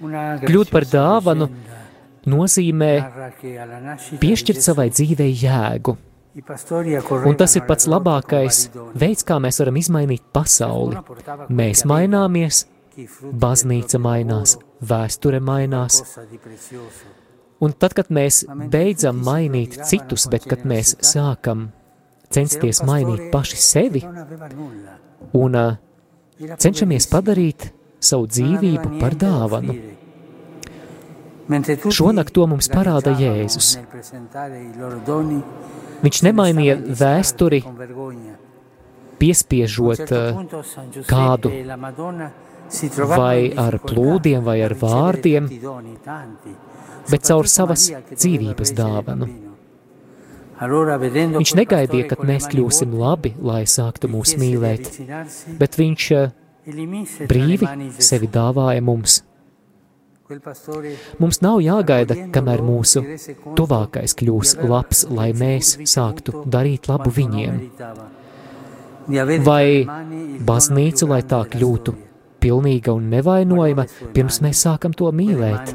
Kļūt par dāvanu nozīmē piešķirt savai dzīvei jēgu. Un tas ir pats labākais veids, kā mēs varam izmainīt pasauli. Mēs maināmies, baznīca mainās, vēsture mainās. Un tad, kad mēs beidzam mainīt citus, bet kad mēs sākam censties mainīt paši sevi un uh, cenšamies padarīt savu dzīvību par dāvanu. Šonakt to mums parāda Jēzus. Viņš nemainīja vēsturi, piespiežot kādu vai ar plūdiem, vai ar vārdiem, bet caur savas dzīvības dāvanu. Viņš negaidīja, kad mēs kļūsim labi, lai sāktu mūs mīlēt, bet viņš brīvi sevi dāvāja mums. Mums nav jāgaida, kamēr mūsu tuvākais kļūs labs, lai mēs sāktu darīt labu viņiem. Vai baznīcu, lai tā kļūtu pilnīga un nevainojama, pirms mēs sākam to mīlēt.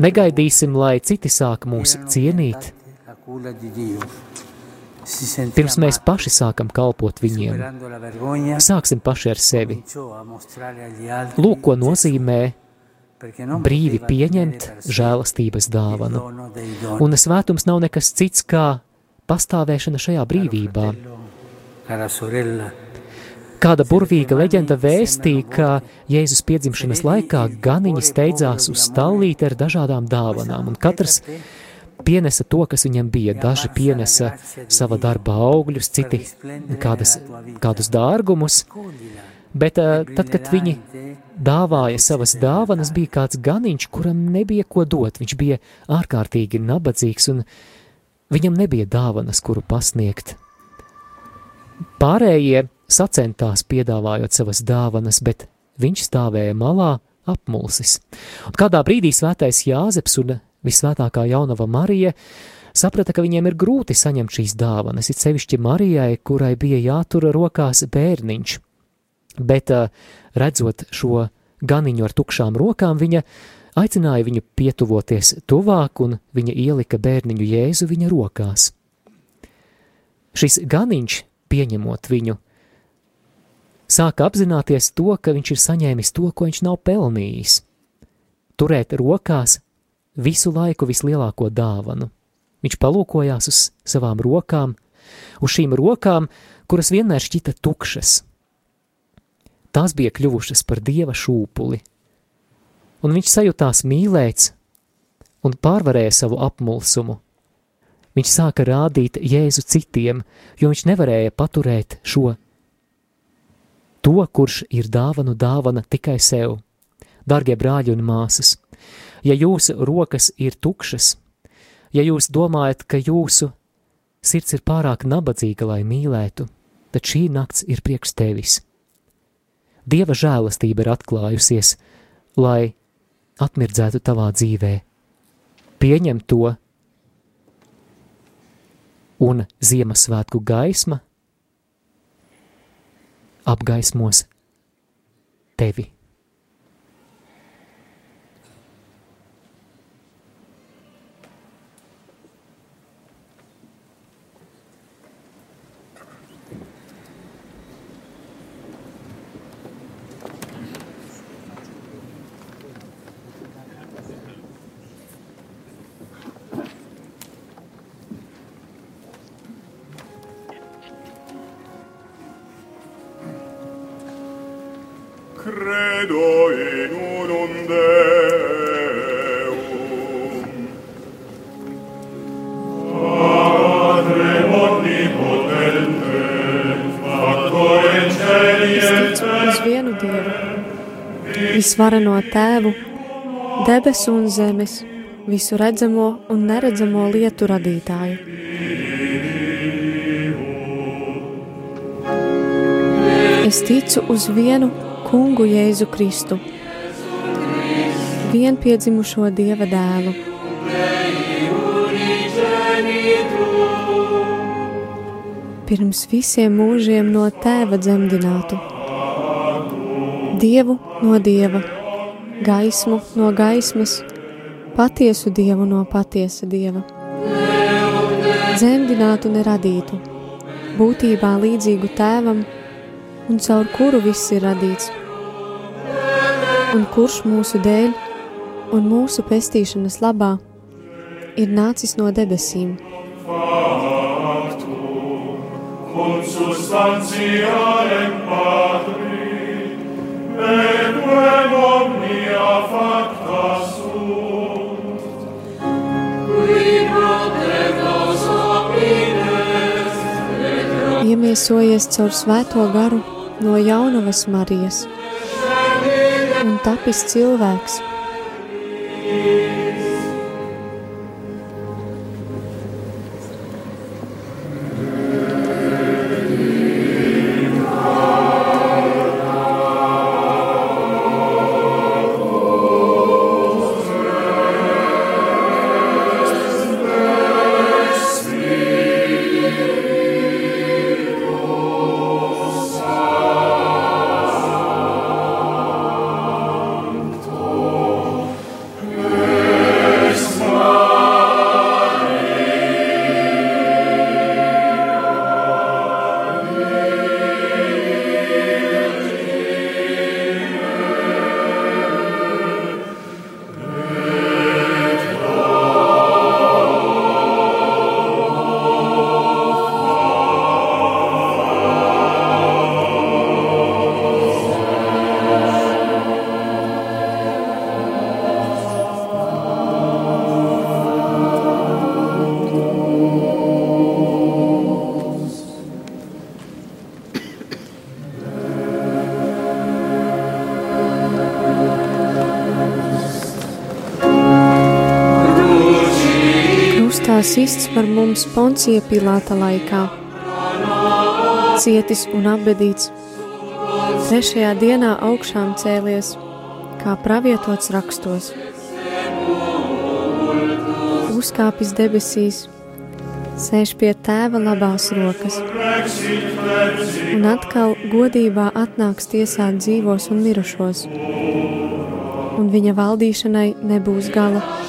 Negaidīsim, lai citi sāk mūs cienīt, Pirms mēs paši sākam kalpot viņiem, sāksim paši ar sevi. Lūk, ko nozīmē brīvi pieņemt žēlastības dāvanu. Un svētums nav nekas cits kā pastāvēšana šajā brīvībā. Kāda burvīga leģenda vēstīja, ka Jēzus piedzimšanas laikā ganiņi steidzās uz stallīti ar dažādām dāvanām, un katrs pienesa to, kas viņam bija. Daži pienesa sava darba augļus, citi kādas, kādus dārgumus, bet tad, kad viņi dāvāja savas dāvanas, bija kāds ganiņš, kuram nebija ko dot. Viņš bija ārkārtīgi nabadzīgs un viņam nebija dāvanas, kuru pasniegt. Pārējie sacentās piedāvājot savas dāvanas, bet viņš stāvēja malā apmulsis. Un kādā brīdī svētais Jāzeps un visvētākā jaunava Marija saprata, ka viņiem ir grūti saņemt šīs dāvanas, it sevišķi Marijai, kurai bija jātura rokās bērniņš. Bet, redzot šo ganiņu ar tukšām rokām, viņa aicināja viņu pietuvoties tuvāk, un viņa ielika bērniņu Jēzu viņa rokās. Šis ganiņš, pieņemot viņu, sāka apzināties to, ka viņš ir saņēmis to, ko viņš nav pelnījis. Turēt rokās visu laiku vislielāko dāvanu. Viņš palūkojās uz savām rokām, uz šīm rokām, kuras vienmēr šķita tukšas. Tās bija kļuvušas par dieva šūpuli, un viņš sajūtās mīlēts un pārvarēja savu apmulsumu. Viņš sāka rādīt Jēzu citiem, jo viņš nevarēja paturēt šo to, kurš ir dāvanu dāvana tikai sev. Dargie brāļi un māsas, ja jūsu rokas ir tukšas, ja jūs domājat, ka jūsu sirds ir pārāk nabadzīga, lai mīlētu, tad šī nakts ir priekš tevis. Dieva žēlastība ir atklājusies, lai atmirdzētu tavā dzīvē. Pieņem to, un Ziemassvētku gaisma apgaismos tevi. Visvarano Tēvu, debesu un zemes, visu redzamo un neredzamo lietu radītāju. Es ticu uz vienu kungu Jēzu Kristu, vienpiedzimušo Dieva dēlu, pirms visiem mūžiem no tēva dzemdinātu, Dievu no Dieva, gaismu no gaismas, patiesu Dievu no patiesa Dieva, dzemdinātu neradītu, būtībā līdzīgu tēvam, un caur kuru viss ir radīts, un kurš mūsu dēļ un mūsu pestīšanas labā ir nācis no debesīm. Consubstantialem Patri, Iemiesojies caur svēto garu no jaunavas Marijas un tapis cilvēks. Krustā sists par mums Poncija Pilāta laikā. cietis un apbedīts, trešajā dienā augšām cēlies, kā pravietots rakstos, uzkāpis debesīs, sēž pie tēva labās rokas, un atkal godībā atnāks tiesāt dzīvos un mirušos, un viņa valdīšanai nebūs gala.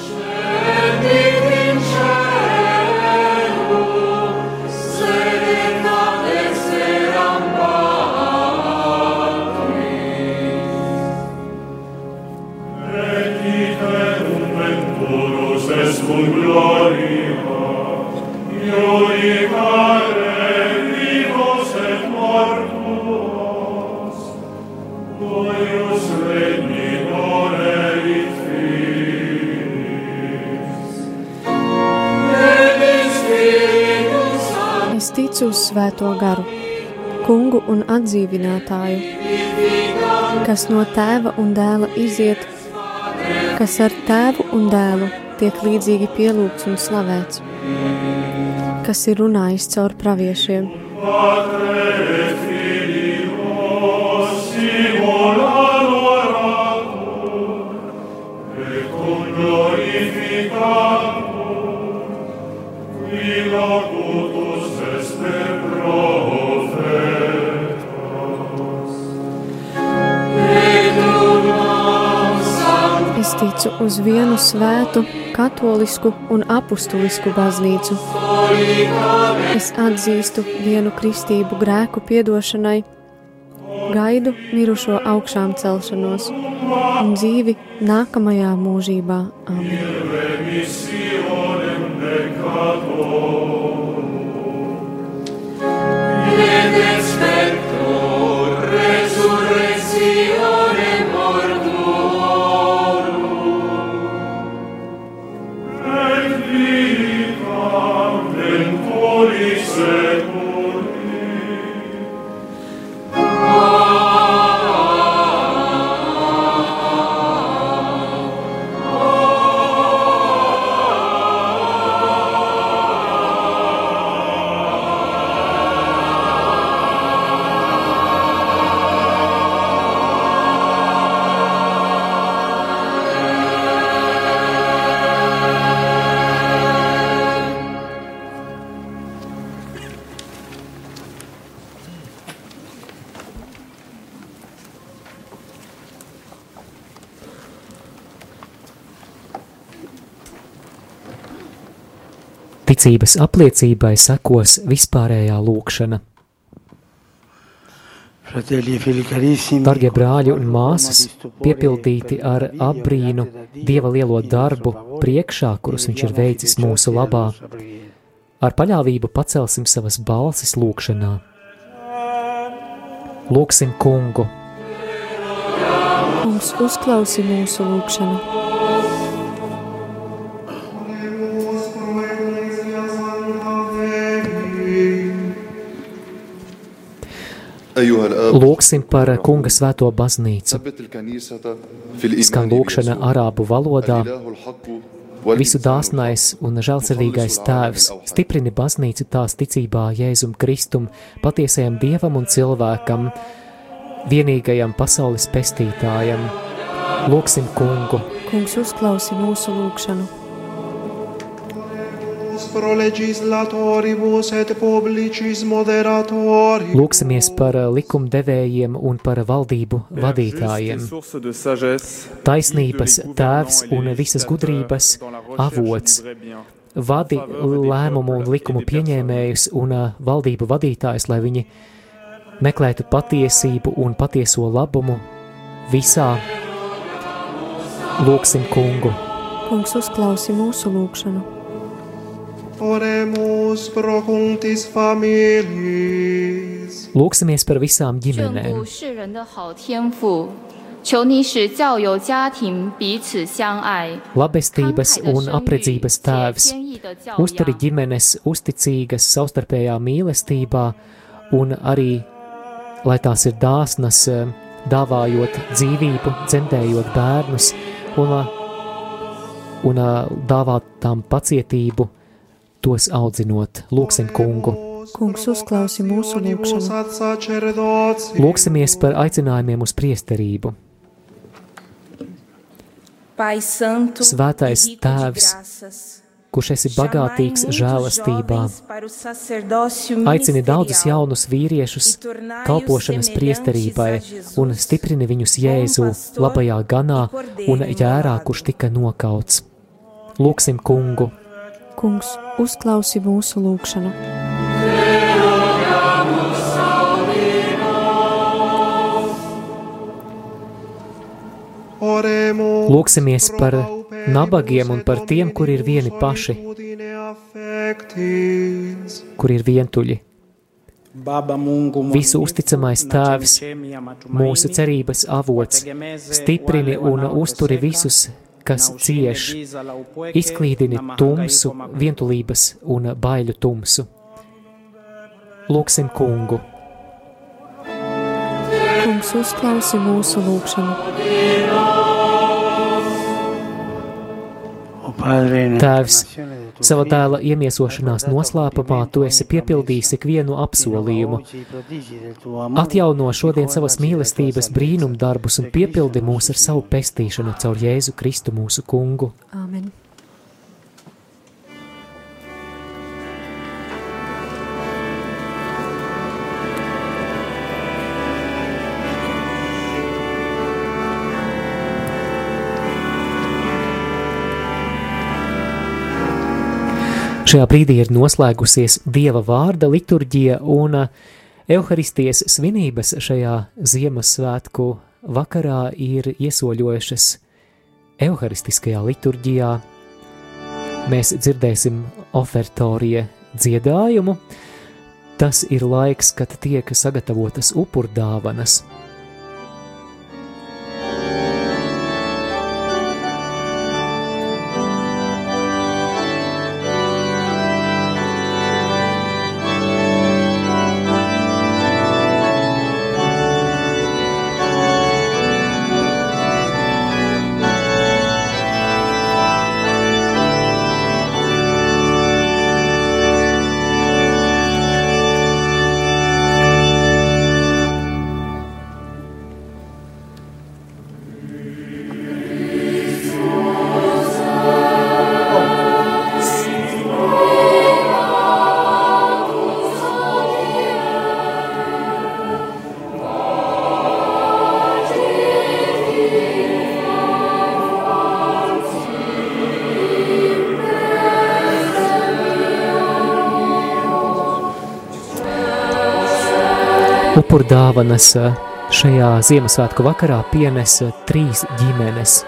Svēto garu, kungu un atdzīvinātāju, kas no tēva un dēla iziet, kas ar tēvu un dēlu tiek līdzīgi pielūgts un slavēts, kas ir runājis caur praviešiem. Patre Es ticu uz vienu svētu, katolisku un apustulisku baznīcu. Es atzīstu vienu kristību grēku piedošanai, gaidu mirušo augšām celšanos un dzīvi nākamajā mūžībā. Amen. Ticības apliecībai sekos vispārējā lūkšana. E Dargie brāļi un māsas, piepildīti ar apbrīnu Dieva lielo darbu priekšā, kurus Viņš ir veicis mūsu labā, ar paļāvību pacelsim savas balsis lūkšanā. Lūksim kungu, Kungs uzklausi mūsu lūgšanu. Lūksim par kunga svēto baznīcu. Skan lūkšana arābu valodā. Visu dāsnais un žēlsirdīgais tēvs stiprini baznīcu tās ticībā Jēzum Kristum, patiesajam dievam un cilvēkam, vienīgajam pasaules pestītājam. Lūksim kungu! Kungs uzklausī mūsu lūkšanu! Oremus pro legislatoribus et publicis moderatoribus. lūksimies par likumdevējiem un par valdību vadītājiem. Taisnības tēvs un visas gudrības avots, vadi lēmumu un likumu pieņēmējus un ā, valdību vadītājus, lai viņi meklētu patiesību un patieso labumu visā. Lūksim kungu, Kungs uzklausi mūsu lūgšanu. Oremus pro cunctis familis. lūksimies par visām 眷 ģimenēm.顾世人的好天赋，求你使教友家庭彼此相爱， Labestības un apredzības tēvs, uzturi ģimenes uzticīgas savstarpējā mīlestībā un arī, lai tās ir dāsnas, eh, dāvājot dzīvību, dzemdējot bērnus un, ā, un ā, dāvāt tām pacietību, tos audzinot. Lūksim kungu. Kungs uzklausi mūsu lūgšanu. Lūksimies par aicinājumiem uz priesterību. Svētais Tēvs, kurš esi bagātīgs žēlastībā, aicini daudzus jaunus vīriešus kalpošanas priesterībai un stiprini viņus Jēzu labajā ganā un jērā, kurš tika nokauts. Lūksim kungu, Kungs uzklausi mūsu lūgšanu. Lūksimies par nabagiem un par tiem, kur ir vieni paši, affectis. kur ir vientuļi. Visu uzticamais Tēvs, mūsu cerības avots, stiprini un uzturi visus, kas cieš, izklīdini tumsu, vientulības un baiļu tumsu. Lūksim kungu, Kungs uzklausi mūsu lūgšanu. Tēvs, savā dēla iemiesošanās noslēpumā tu esi piepildījis ikvienu apsolījumu. Atjauno šodien savas mīlestības brīnumdarbus un piepildi mūs ar savu pestīšanu caur Jēzu Kristu mūsu kungu. Āmen. Šajā brīdī ir noslēgusies Dieva vārda liturģija un Euharistijas svinības šajā Ziemassvētku vakarā ir iesoļojušas Euharistiskajā liturģijā. Mēs dzirdēsim ofertorija dziedājumu. Tas ir laiks, kad tiek sagatavotas upurdāvanas. Upurdāvanas šajā Ziemassvētku vakarā pienesa trīs ģimenes.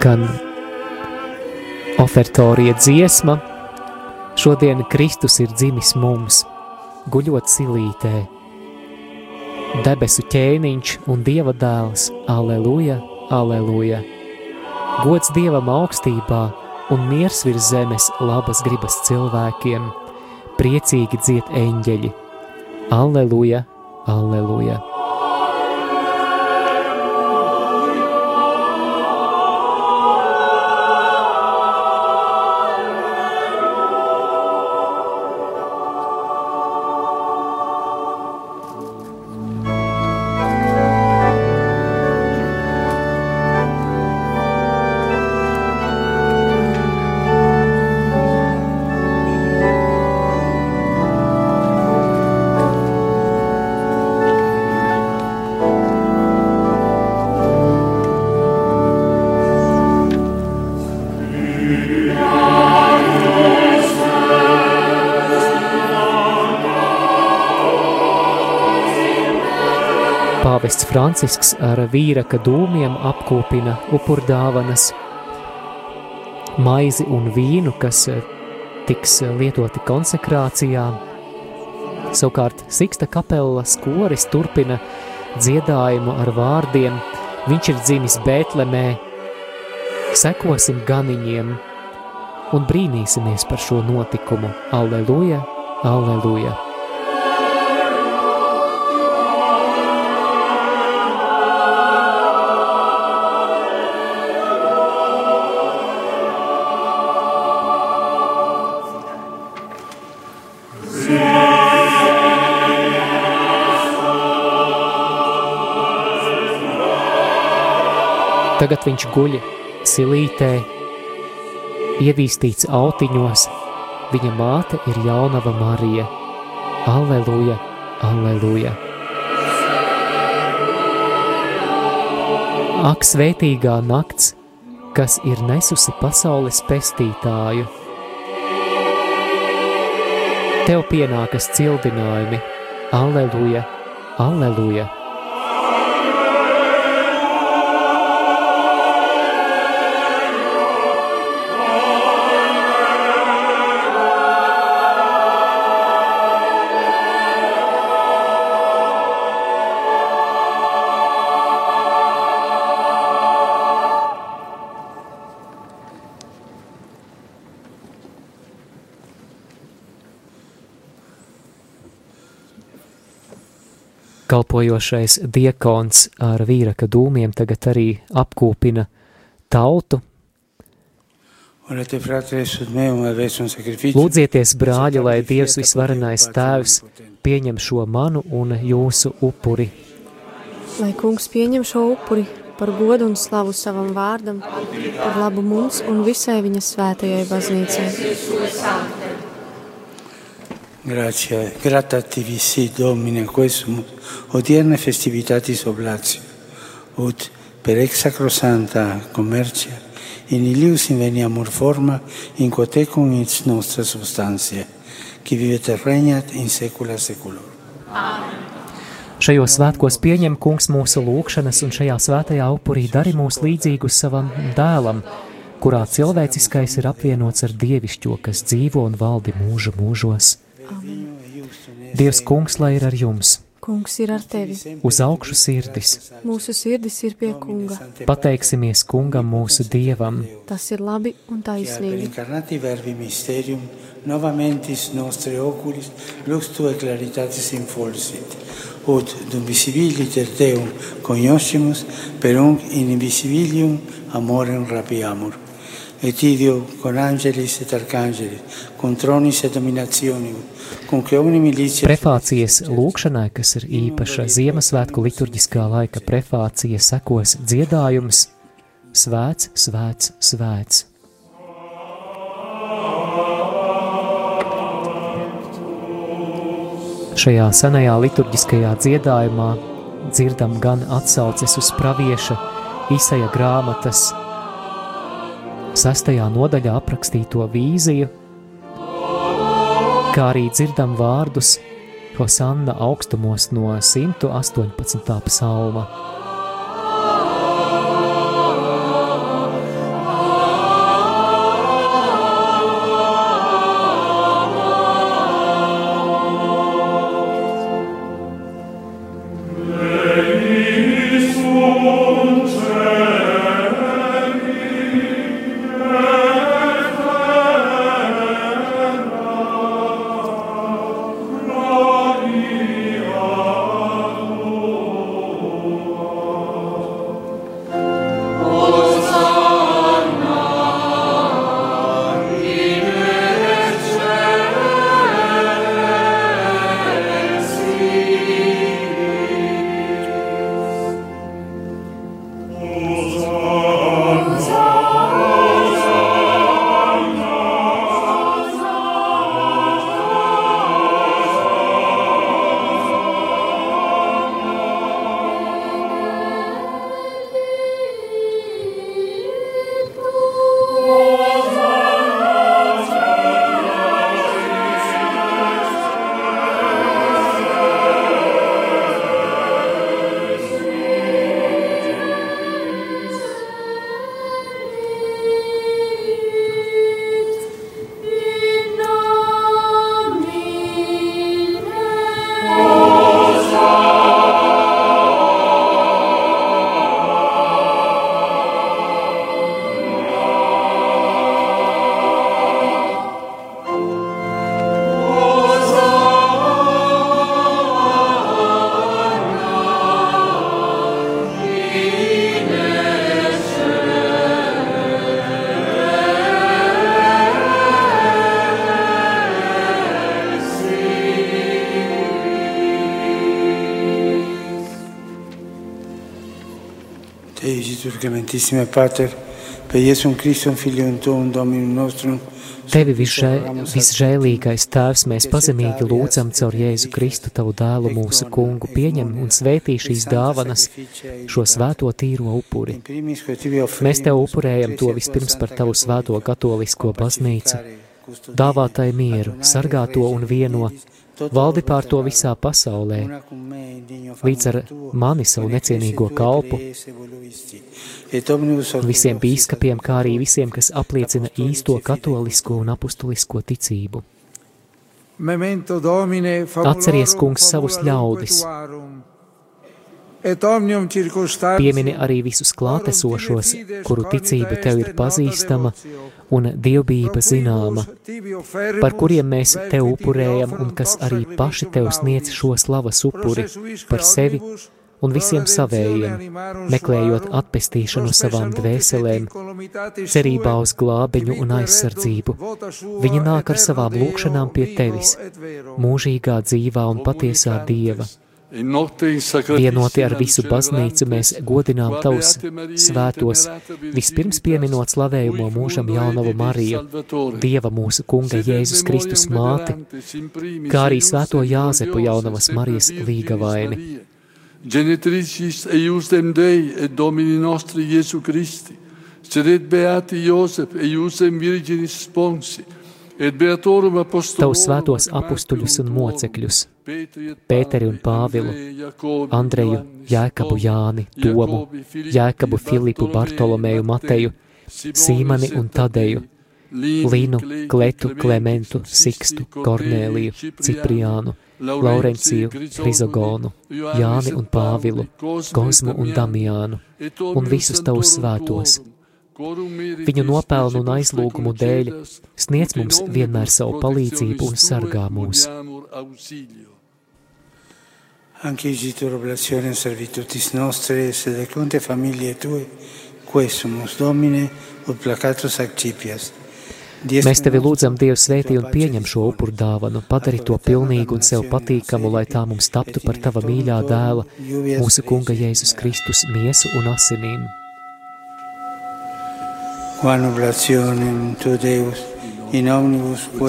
Skan ofertorija dziesma. Šodien Kristus ir dzimis mums, guļot silītē. Debesu ķēniņš un dieva dēls, aleluja, aleluja. Gods dievam augstībā un miers virs zemes labas gribas cilvēkiem, priecīgi dzied eņģeļi. Aleluja, aleluja. Francisks ar vīraka dūmiem apkopina upurdāvanas. maizi un vīnu, kas eh, tiks eh, lietoti konsekrācijā. Savukārt Siksta kapelas koris turpina dziedājumu ar vārdiem Viņš ir dzimis Bētlemē, sekosim ganiņiem un brīnīsimies par šo notikumu. Alleluja, alleluja! Tagad viņš guļ silītē, ievīstīts autiņos, viņa māte ir jaunava Marija. Alleluja, alleluja! Ak, svētīgā nakts, kas ir nesusi pasaules pestītāju! Tev pienākas cildinājumi, alleluja, alleluja! Kalpojošais diekons ar vīraka dūmiem tagad arī apkūpina tautu. Lūdzieties, brāļi, lai Dievs visvarenais tēvs pieņem šo manu un jūsu upuri. Lai kungs pieņem šo upuri par godu un slavu savam vārdam, par labu mums un visai viņa svētajai baznīcai. Grazie, grata ti visi Domine quesum odierne festivitatis oblatio, ut per ex sacrosanta commercia in ilius inveniamur forma in quotecum its nostra substantia, qui vivet et regnat in secula seculorum. Šajos svētkos pieņem kungs mūsu lūgšanas, un šajā svētajā upurī dari mūs līdzīgus savam dēlam, kurā cilvēciskais ir apvienots ar dievišķo, kas dzīvo un valdi mūžu mūžos. Amen. Dievs, kungs, lai ir ar jums! Kungs ir ar tevi. Uz augšu sirdis. Mūsu sirdis ir pie kunga. Pateiksimies kungam mūsu dievam. Tas ir labi un taisnīgi. Novamentis nostri oculis lux tue claritatis infolsit, ut dum visibiliter Deum cognoscimus, per un invisibilium amorem rapiamur. Et idio con angelis et archangelis, con tronis et dominationibus, Prefācijas lūkšanai, kas ir īpaša Ziemassvētku liturģiskā laika prefācija, sekos dziedājums Svēts, svēts, svēts. Šajā senajā liturģiskajā dziedājumā dzirdam gan atsauces uz pravieša Isaija grāmatas sastajā nodaļā aprakstīto vīziju, kā arī dzirdam vārdus Hosanna augstumos no 118. psalma. Clementissime Pater, per Jēzum Kristum Filium Tuum Dominum Nostrum, Tevi visžē, visžēlīgais Tēvs, mēs pazemīgi lūdzam caur Jēzu Kristu, Tavu dēlu mūsu kungu, pieņem un svētī šīs dāvanas, šo svēto tīro upuri. Mēs Tev upurējam to vispirms par Tavu svēto katolisko baznīcu, dāvā tai mieru, sargā to un vieno, valdi pār to visā pasaulē, līdz ar mani savu necienīgo kalpu, visiem bīskapiem, kā arī visiem, kas apliecina īsto katolisko un apustulisko ticību. Atceries, kungs, savus ļaudis, piemini arī visus klātesošos, kuru ticība tev ir pazīstama un dievbijība zināma, par kuriem mēs tev upurējam un kas arī paši tev sniedz šo slavas upuri par sevi un visiem savējiem, meklējot atpestīšanu savām dvēselēm, cerībā uz glābiņu un aizsardzību. Viņi nāk ar savām lūkšanām pie tevis, mūžīgā dzīvā un patiesā dieva. Vienoti ar visu baznīcu mēs godinām tavus svētos, vispirms pieminot slavējumu mūžam jaunavu Mariju, Dieva mūsu kunga Jēzus Kristus māti, kā arī svēto Jāzepu jaunavas Marijas līgavaini. Genetricis eiusdem Dei et Domini nostri Iesu Christi, sed beati Josef eiusdem Virginis sponsi, et beatorum apostolorum Tavus svētos apustuļus un mocekļus, Pēteri un Pāvilu, Andreju, Jēkabu Jāni, Tomu, Jēkabu Filipu, Bartolomeju, Mateju, Sīmani un Tadeju, Linu, Kletu, Klementu, Sikstu, Kornēliju, Cipriānu, Laurenciju, Hrizogonu, Jāni un Pāvilu, Kozmu un Damiānu, un visus tavus svētos. Viņu nopelnu un aizlūgumu dēļ sniedz mums vienmēr savu palīdzību un sargā mūs. Anche Igitur oblazione servitutis nostre, sed conte famiglie tue, quesumus Domine, ut placatus accipias. Mēs tevi lūdzam, Dievs, svētī un pieņem šo upuru dāvanu, padari to pilnīgu un sev patīkamu, lai tā mums taptu par tava mīļā dēla, mūsu kunga Jēzus Kristus miesu un asinīm.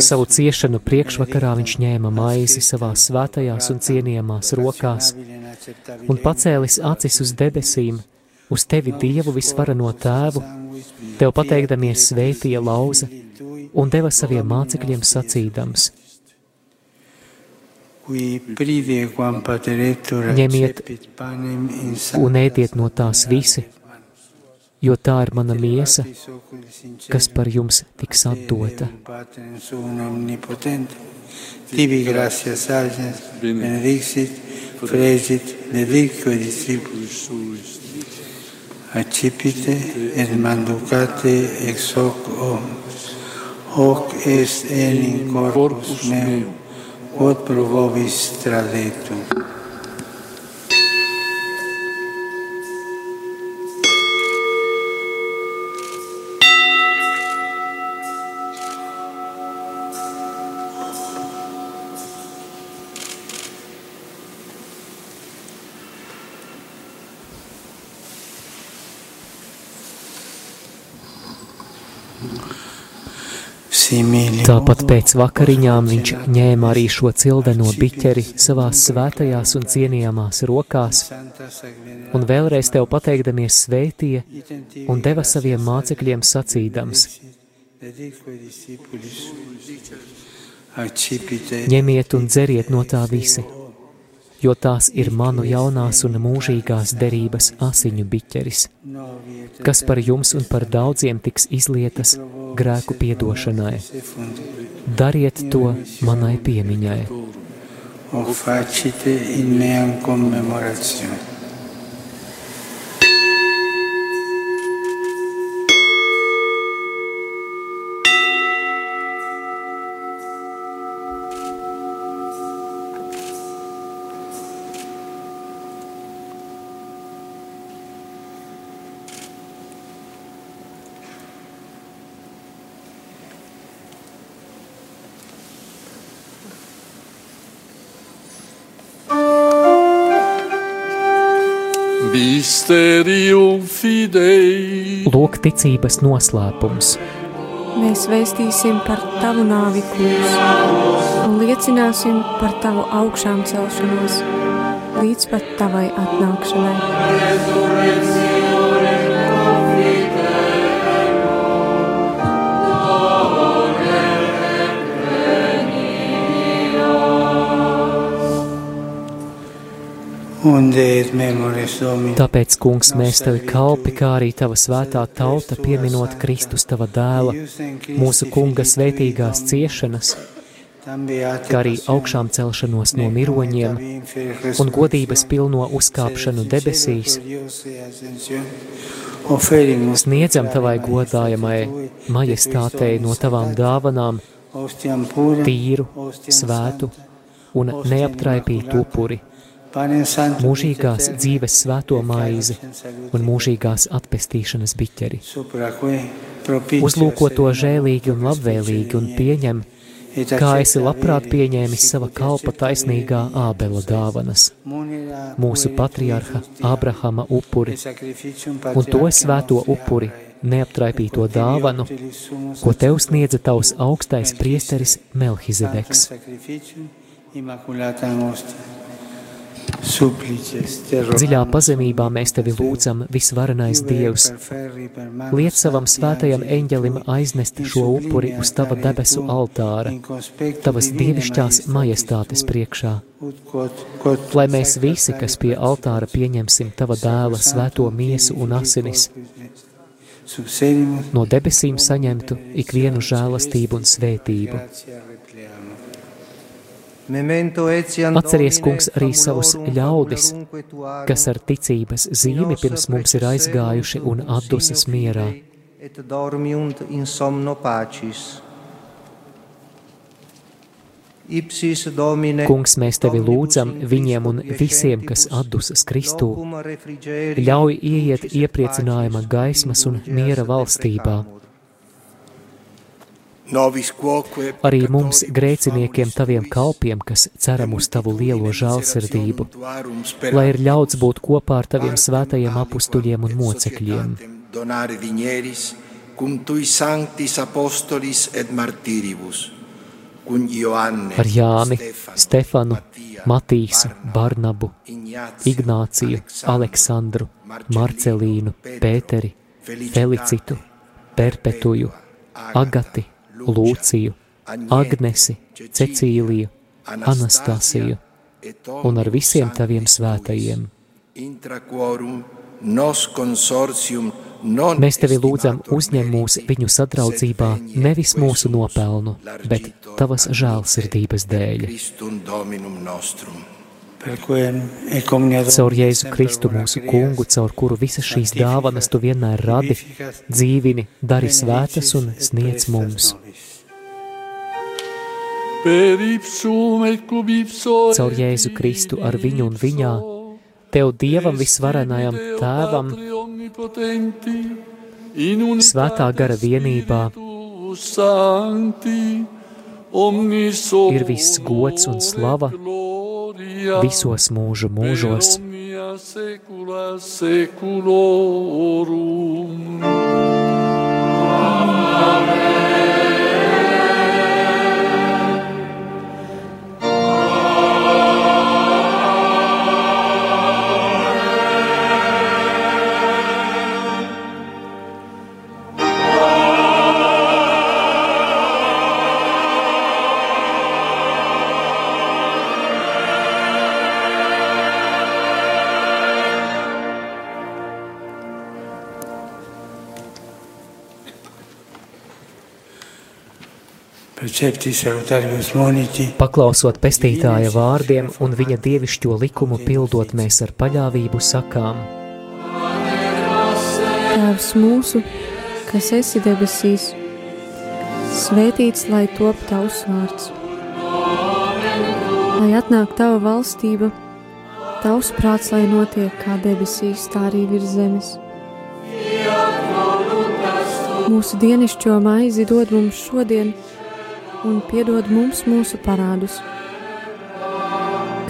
Savu ciešanu priekšvakarā viņš ņēma maizi savās svētajās un cienījamās rokās un pacēlis acis uz debesīm, uz tevi Dievu visvarano tēvu, tev pateikdamies svētīja lauza un deva saviem mācekļiem sacīdams. Ņemiet un ēdiet no tās visi, jo tā ir mana miesa, kas par jums tiks atdota. Tibi gratias agens, benedixit, fregit, dedico discipulis suis. accipite et manducate ex hoc omnes. Hoc est enim corpus meum, quod pro vobis tradetum. Tāpat pēc vakariņām viņš ņēma arī šo cildeno biķeri savās svētajās un cienījamās rokās, un vēlreiz tev pateikdamies svētīja un deva saviem mācekļiem sacīdams: Ņemiet un dzeriet no tā visi, jo tās ir manu jaunās un mūžīgās derības asiņu biķeris, kas par jums un par daudziem tiks izlietas grēku piedošanai. Dariet to manai piemiņai. O facite in meam commemorazione. Mysterium fidei. Lūk, ticības noslēpums. Mēs vēstīsim par tavu nāvi, kungs, un liecināsim par tavu augšām celšanos līdz pat tavai atnākšanai. Tāpēc, kungs, mēs tevi kalpi, kā arī tava svētā tauta, pieminot Kristus tava dēla, mūsu kunga svētīgās ciešanas, kā arī augšām celšanos no miroņiem un godības pilno uzkāpšanu debesīs, sniedzam tavai godājamai majestātei no tavām dāvanām tīru, svētu un neaptraipītu upuri mūžīgās dzīves svēto maizi un mūžīgās atpestīšanas biķeri. Uzlūko to žēlīgi un labvēlīgi un pieņem, kā esi labprāt pieņēmis sava kalpa taisnīgā ābela dāvanas, mūsu patriarha Abrahama upuri un to svēto upuri, neaptraipīto dāvanu, ko tev sniedza tavs augstais priesteris Melhizedeks. Dziļā pazemībā mēs tevi lūdzam, visvarenais Dievs. Liec savam svētajam eņģelim aiznest šo upuri uz tava debesu altāra, tavas dievišķās majestātes priekšā. Lai mēs visi, kas pie altāra pieņemsim tava dēla svēto miesu un asinis, no debesīm saņemtu ikvienu žēlastību un svētību. Atceries, kungs, arī savus ļaudis, kas ar ticības zīmi pirms mums ir aizgājuši un atdusas mierā. Kungs, mēs tevi lūdzam viņiem un visiem, kas atdusas Kristū. Ļauj ieiet iepriecinājuma gaismas un miera valstībā. Arī mums, grēciniekiem, taviem kalpiem, kas ceram uz tavu lielo žēlsirdību, lai ir ļauts būt kopā ar taviem svētajiem apustuļiem un mocekļiem. Ar Jāni, Stefanu, Matīsu, Barnabu, Ignāciju, Aleksandru, Marcelīnu, Pēteri, Felicitu, Perpetuju, Agati, Lūciju, Agnesi, Cecīliju, Anastasiju un ar visiem taviem svētajiem. Mēs tevi lūdzam, uzņem mūs viņu sadraudzībā nevis mūsu nopelnu, bet tavas žēlsirdības dēļ. Caur Jēzu Kristu mūsu kungu, caur kuru visas šīs dāvanas tu vienmēr radi, dzīvini, dari svētas un sniedz mums. Caur Jēzu Kristu ar viņu un viņā, Tev Dievam visvarenajam Tēvam, svētā gara vienībā, ir viss gods un slava visos mūžu mūžos. Paklausot pestītāja vārdiem un viņa dievišķo likumu pildot, mēs ar paļāvību sakām: Tēvs mūsu, kas esi debesīs, svētīts lai top tavs vārds. Lai atnāk tava valstība, tavs prāts, lai notiek kā debesīs, tā arī virs zemes. Mūsu dienišķo maizi dod mums šodien un piedod mums mūsu parādus,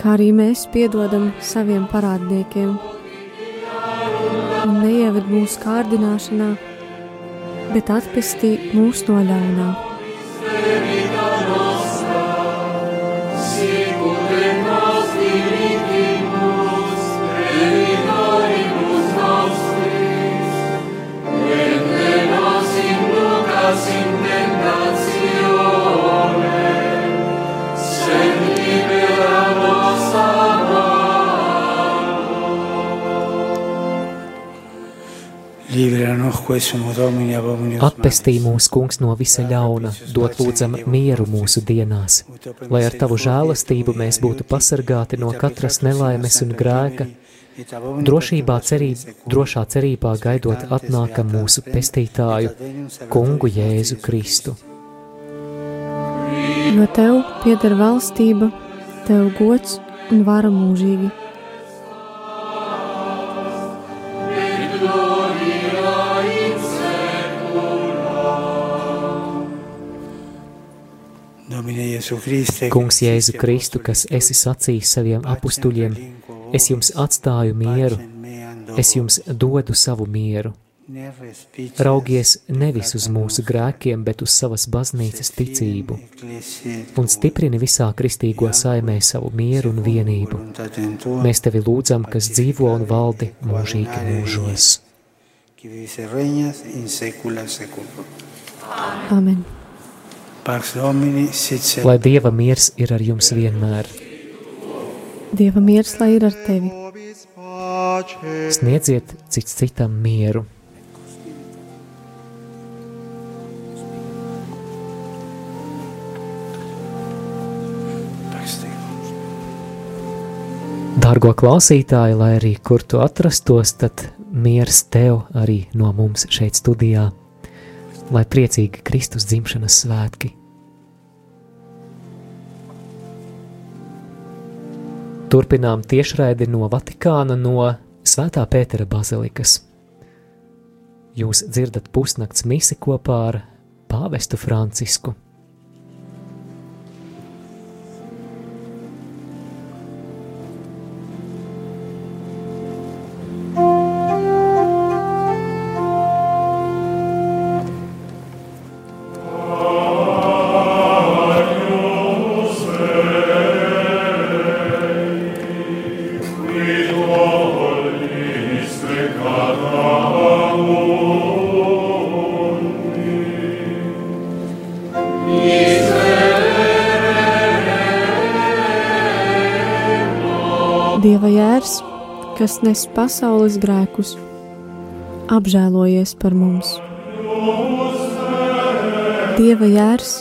kā arī mēs piedodam saviem parādniekiem. neieved mūsu kārdināšanā, bet atpestī mūs no ļaunā. Atpestī mūs, kungs, no visa ļauna, dot lūdzam mieru mūsu dienās, lai ar tavu žēlastību mēs būtu pasargāti no katras nelaimes un grēka, drošībā cerība, drošā cerībā gaidot atnākam mūsu pestītāju, kungu Jēzu Kristu. Jo tev pieder valstība, tev gods un vara mūžīgi. Kungs Jēzu Kristu, kas esi sacījis saviem apustuļiem, es jums atstāju mieru, es jums dodu savu mieru. Raugies nevis uz mūsu grēkiem, bet uz savas baznīcas ticību, un stiprini visā kristīgo saimē savu mieru un vienību. Mēs tevi lūdzam, kas dzīvo un valdi mūžīgi mūžos. Amen. Lai Dieva miers ir ar jums vienmēr. Dieva miers lai ir ar tevi. Sniedziet cits citam mieru. Dārgo klausītāji, lai arī kur tu atrastos, tad miers tev arī no mums šeit studijā lai priecīgi Kristus dzimšanas svētki. Turpinām tiešraidi no Vatikāna no Svētā Pētera bazilikas. Jūs dzirdat pusnakts misi kopā ar pāvestu Francisku. Kas nes pasaules grēkus, apžēlojies par mums. Dieva jērs,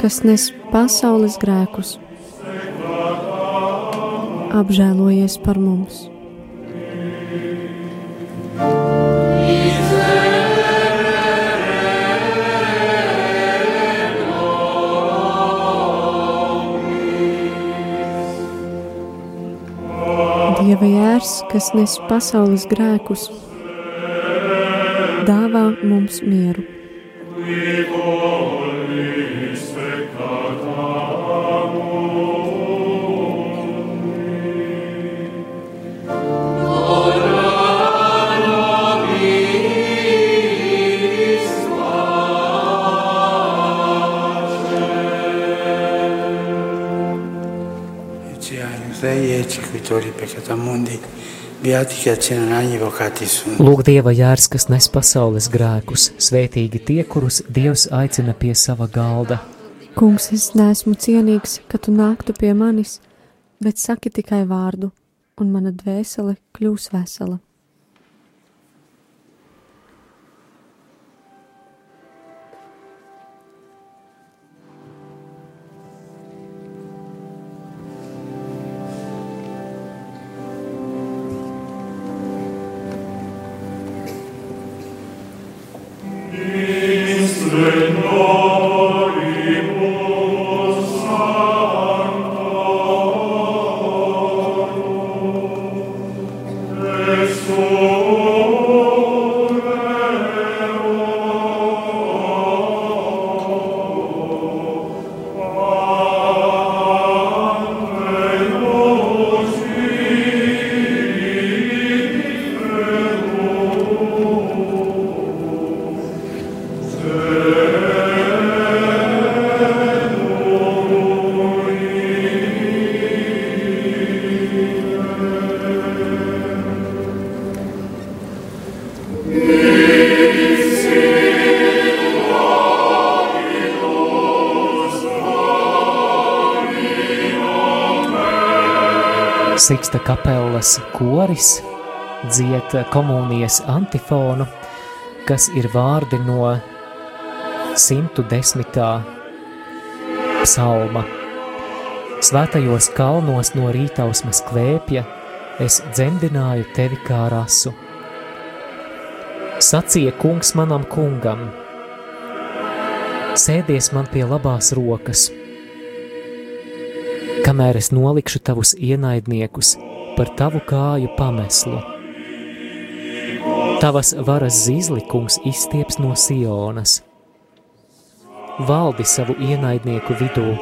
kas nes pasaules grēkus, apžēlojies par mums. Dieva jērs, kas nes pasaules grēkus, dāvā mums mieru. Lūk, Dieva jērs, kas nes pasaules grēkus, svētīgi tie, kurus Dievs aicina pie sava galda. Kungs, es neesmu cienīgs, ka tu nāktu pie manis, bet saki tikai vārdu, un mana dvēsele kļūs vesela. Siksta kapelas koris dzied komunijas antifonu, kas ir vārdi no 110. psalma. Svētajos kalnos no rītausmas klēpja es dzemdināju tevi kā rasu. Sacīja kungs manam kungam: Sēdies man pie labās rokas, kamēr es nolikšu tavus ienaidniekus par tavu kāju pameslu. Tavas varas zīzlikums izstieps no Sionas. Valdi savu ienaidnieku vidū.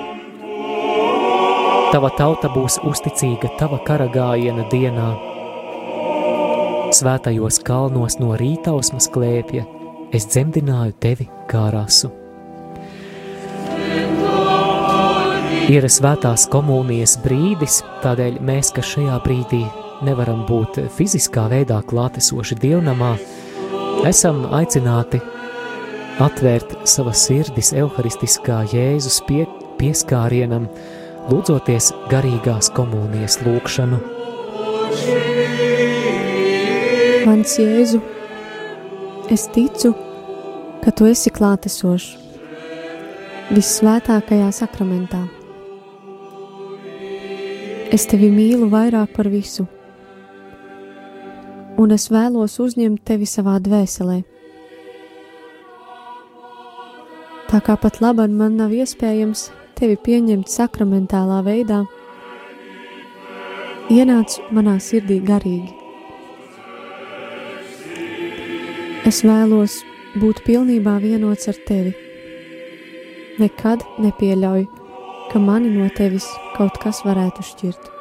Tava tauta būs uzticīga tava karagājiena dienā. Svētajos kalnos no rītausmas klēpja es dzemdināju tevi kā rasu. Ir svētās komunijas brīdis, tādēļ mēs, kas šajā brīdī nevaram būt fiziskā veidā klātesoši dievnamā, esam aicināti atvērt savas sirdis evharistiskā Jēzus pie, pieskārienam, lūdzoties garīgās komunijas lūkšanu. Mans Jēzu, es ticu, ka Tu esi klātesošs vissvētākajā sakramentā. Es tevi mīlu vairāk par visu, un es vēlos uzņemt tevi savā dvēselē. Tā kā pat labāk man nav iespējams tevi pieņemt sakramentālā veidā, ienāc manā sirdī garīgi. Es vēlos būt pilnībā vienots ar tevi. Nekad nepieļauju, ka mani no tevis kaut kas varētu šķirt.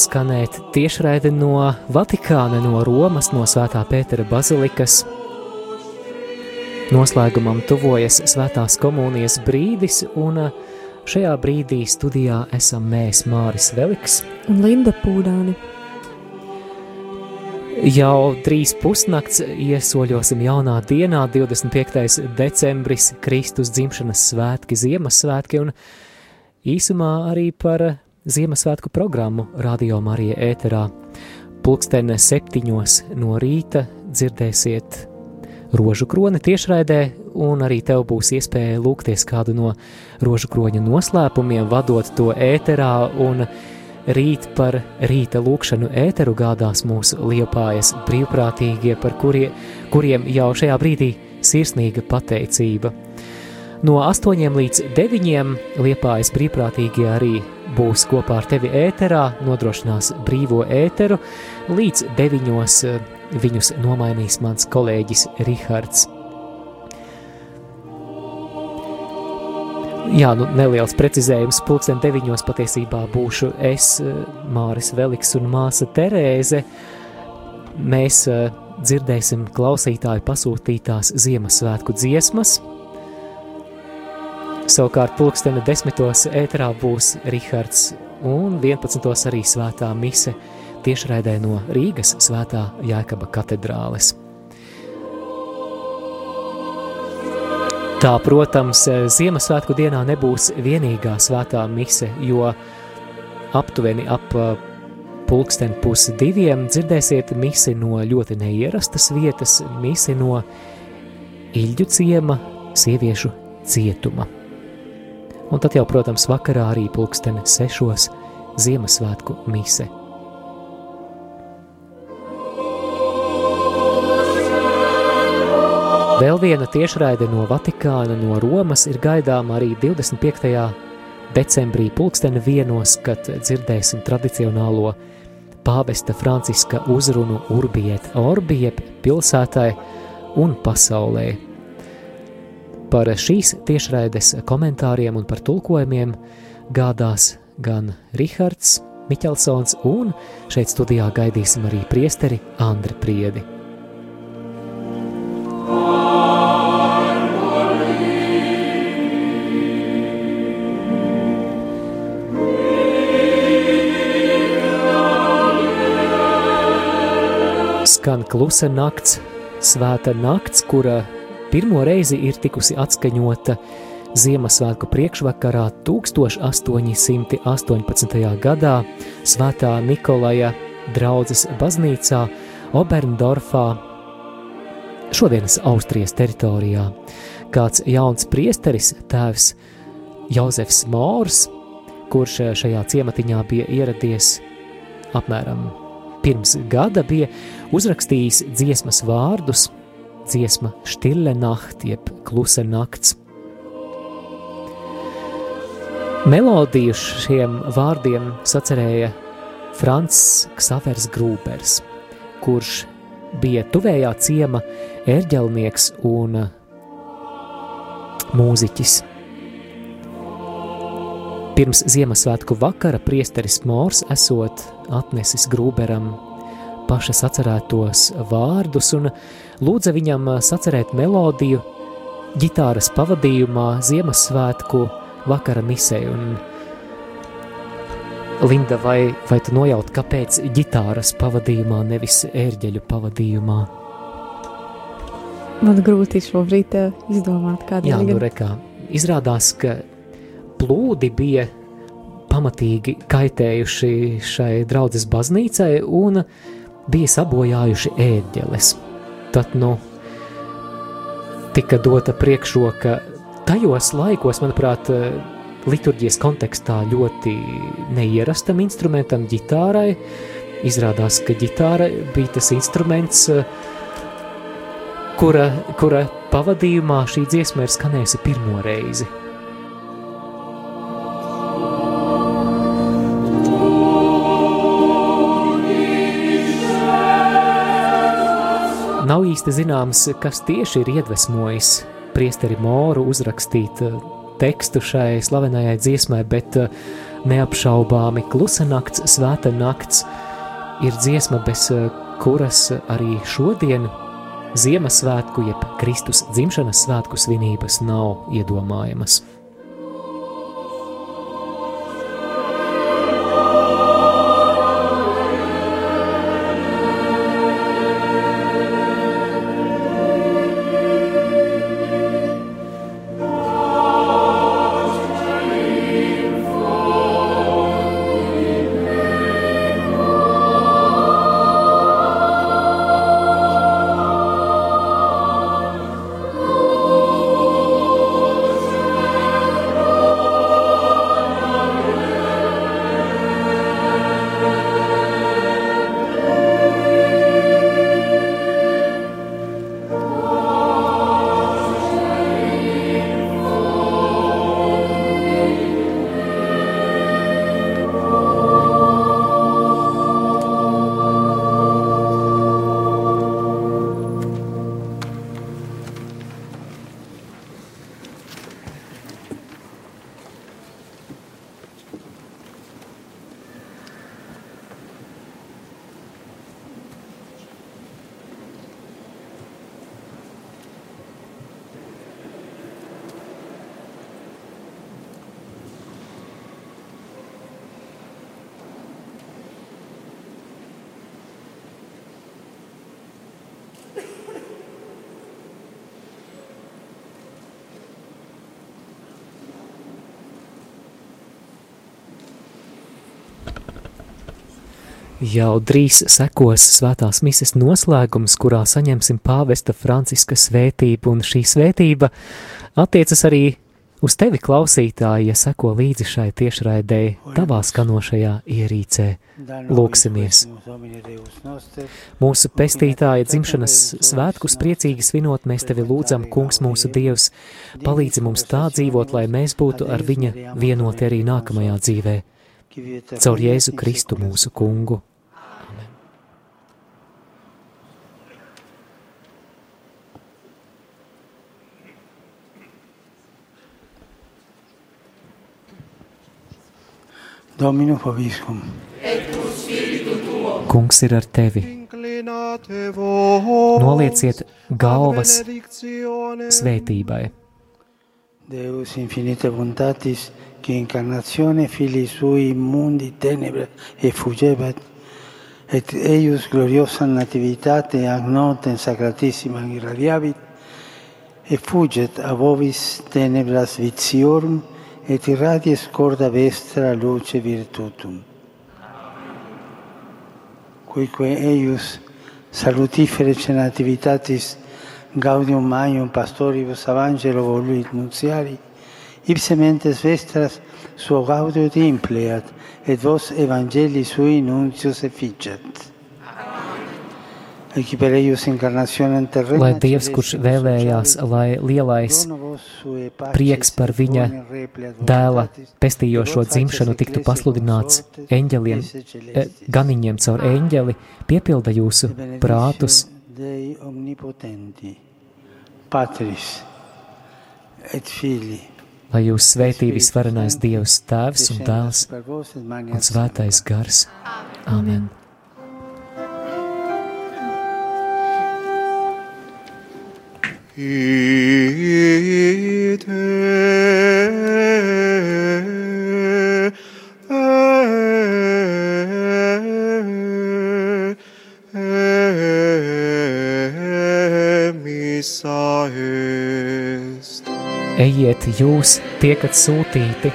Skanēt tiešraide no Vatikāna, no Romas, no Svētā Pētera bazilikas. Noslēgumam tuvojas Svētās komunijas brīdis, un šajā brīdī studijā esam mēs Māris Veliks un Linda Pūdāni. Jau drīz pusnakts iesoļosim jaunā dienā, 25. decembris, Kristus dzimšanas svētki, Ziemassvētki un īsumā arī par Ziemassvētku programmu Radio Marija ēterā. Pulkstene septiņos no rīta dzirdēsiet rožu kroni tiešraidē, un arī tev būs iespēja lūgties kādu no rožu kroņa noslēpumiem, vadot to ēterā un rīt par rīta lūkšanu ēteru gādās mūsu liepājas brīvprātīgie, par kurie, kuriem jau šajā brīdī sirsnīga pateicība. No 8 līdz 9 liepājas brīvprātīgie arī būs kopā ar tevi ēterā, nodrošinās brīvo ēteru, līdz 9 viņus nomainīs mans kolēģis Rihards. Jā, nu, neliels precizējums. Pulksten deviņos patiesībā būšu es, eh, Māris Veliks un māsa Terēze. Mēs uh, dzirdēsim klausītāju pasūtītās Ziemassvētku dziesmas. Savukārt pulksteni desmitos ēterā būs Rihards un 11. arī svētā mise tiešraidē no Rīgas svētā Jēkaba katedrāles. Tā, protams, Ziemassvētku dienā nebūs vienīgā svētā mise, jo aptuveni ap pulksten pusi diviem dzirdēsiet misi no ļoti neierastas vietas, misi no Iļģu ciema sieviešu cietuma. Un tad jau, protams, vakarā arī pulksten sešos Ziemassvētku mise. Vēl viena tiešraide no Vatikāna, no Romas ir gaidāma arī 25. decembrī pulksteni vienos, kad dzirdēsim tradicionālo pāvesta Franciska uzrunu Urbiet Orbiep pilsētai un pasaulē. Par šīs tiešraides komentāriem un par tulkojumiem gādās gan Rihards Miķelsons un šeit studijā gaidīsim arī priesteri Andri Priedi. skan klusa nakts, svēta nakts, kura pirmo reizi ir tikusi atskaņota Ziemassvētku priekšvakarā 1818. gadā Svētā Nikolaja draudzes baznīcā Oberndorfā, šodienas Austrijas teritorijā. Kāds jauns priesteris, tēvs Jozefs Mors, kurš šajā ciematiņā bija ieradies apmēram pirms gada bija uzrakstījis dziesmas vārdus, dziesma Stille Nacht, jeb Klusa nakts. Melodiju šiem vārdiem sacerēja Francis Ksavers Grūbers, kurš bija tuvējā ciema ērģelnieks un mūziķis. Pirms Ziemassvētku vakara priesteris Mors esot atnesis Grūberam paša sacerētos vārdus un lūdza viņam sacerēt melodiju ģitāras pavadījumā Ziemassvētku vakara misē. Un Linda, vai, vai tu nojaut, kāpēc ģitāras pavadījumā, nevis ērģeļu pavadījumā? Man grūti šobrīd eh, izdomāt, kāda ir. Jā, nu rekā. Izrādās, ka plūdi bija pamatīgi kaitējuši šai draudzes baznīcai un bija sabojājuši ēģeles. Tad, nu, tika dota priekšroka tajos laikos, manuprāt, liturģijas kontekstā ļoti neierastam instrumentam, ģitārai. Izrādās, ka ģitāra bija tas instruments, kura, kura pavadījumā šī dziesma ir skanējusi pirmo reizi. Īsti zināms, kas tieši ir iedvesmojis priesteri Moru uzrakstīt eh, tekstu šai slavenajai dziesmai, bet eh, neapšaubāmi klusa nakts, svēta nakts ir dziesma, bez eh, kuras arī šodien Ziemassvētku jeb Kristus dzimšanas svētku svinības nav iedomājamas. Jau drīz sekos svētās mises noslēgums, kurā saņemsim pāvesta Franciska svētību, un šī svētība attiecas arī uz tevi, klausītāji, ja seko līdzi šai tiešraidē, tavā skanošajā ierīcē. Lūksimies! Mūsu pestītāja dzimšanas svētkus priecīgi svinot, mēs tevi lūdzam, Kungs, mūsu Dievs, palīdzi mums tā dzīvot, lai mēs būtu ar viņa vienoti arī nākamajā dzīvē. Caur Jēzu Kristu mūsu Kungu. Domino Vobiscum. Kungs ir ar tevi. Nolieciet galvas svētībai. Deus infinite bontatis, che incarnazione fili sui mundi tenebre effugebat, et eius gloriosa nativitate ac notem sacratissima irradiabit, effuget a vobis tenebras vitiorum, et irradies corda vestra luce virtutum. Quique eius salutifere nativitatis gaudium maium pastoribus evangelo voluit nunciari, ipse mentes vestras suo gaudium impleat, et vos evangeli sui nuncius efficat. Lai Dievs, kurš vēlējās, lai lielais prieks par viņa dēla pestījošo dzimšanu tiktu pasludināts eņģeliem, eh, ganiņiem caur eņģeli, piepilda jūsu prātus. Lai jūs svētī visvarenais Dievs, Tēvs un Dēls un Svētais Gars. Amen. Ejiet jūs, tiekat sūtīti,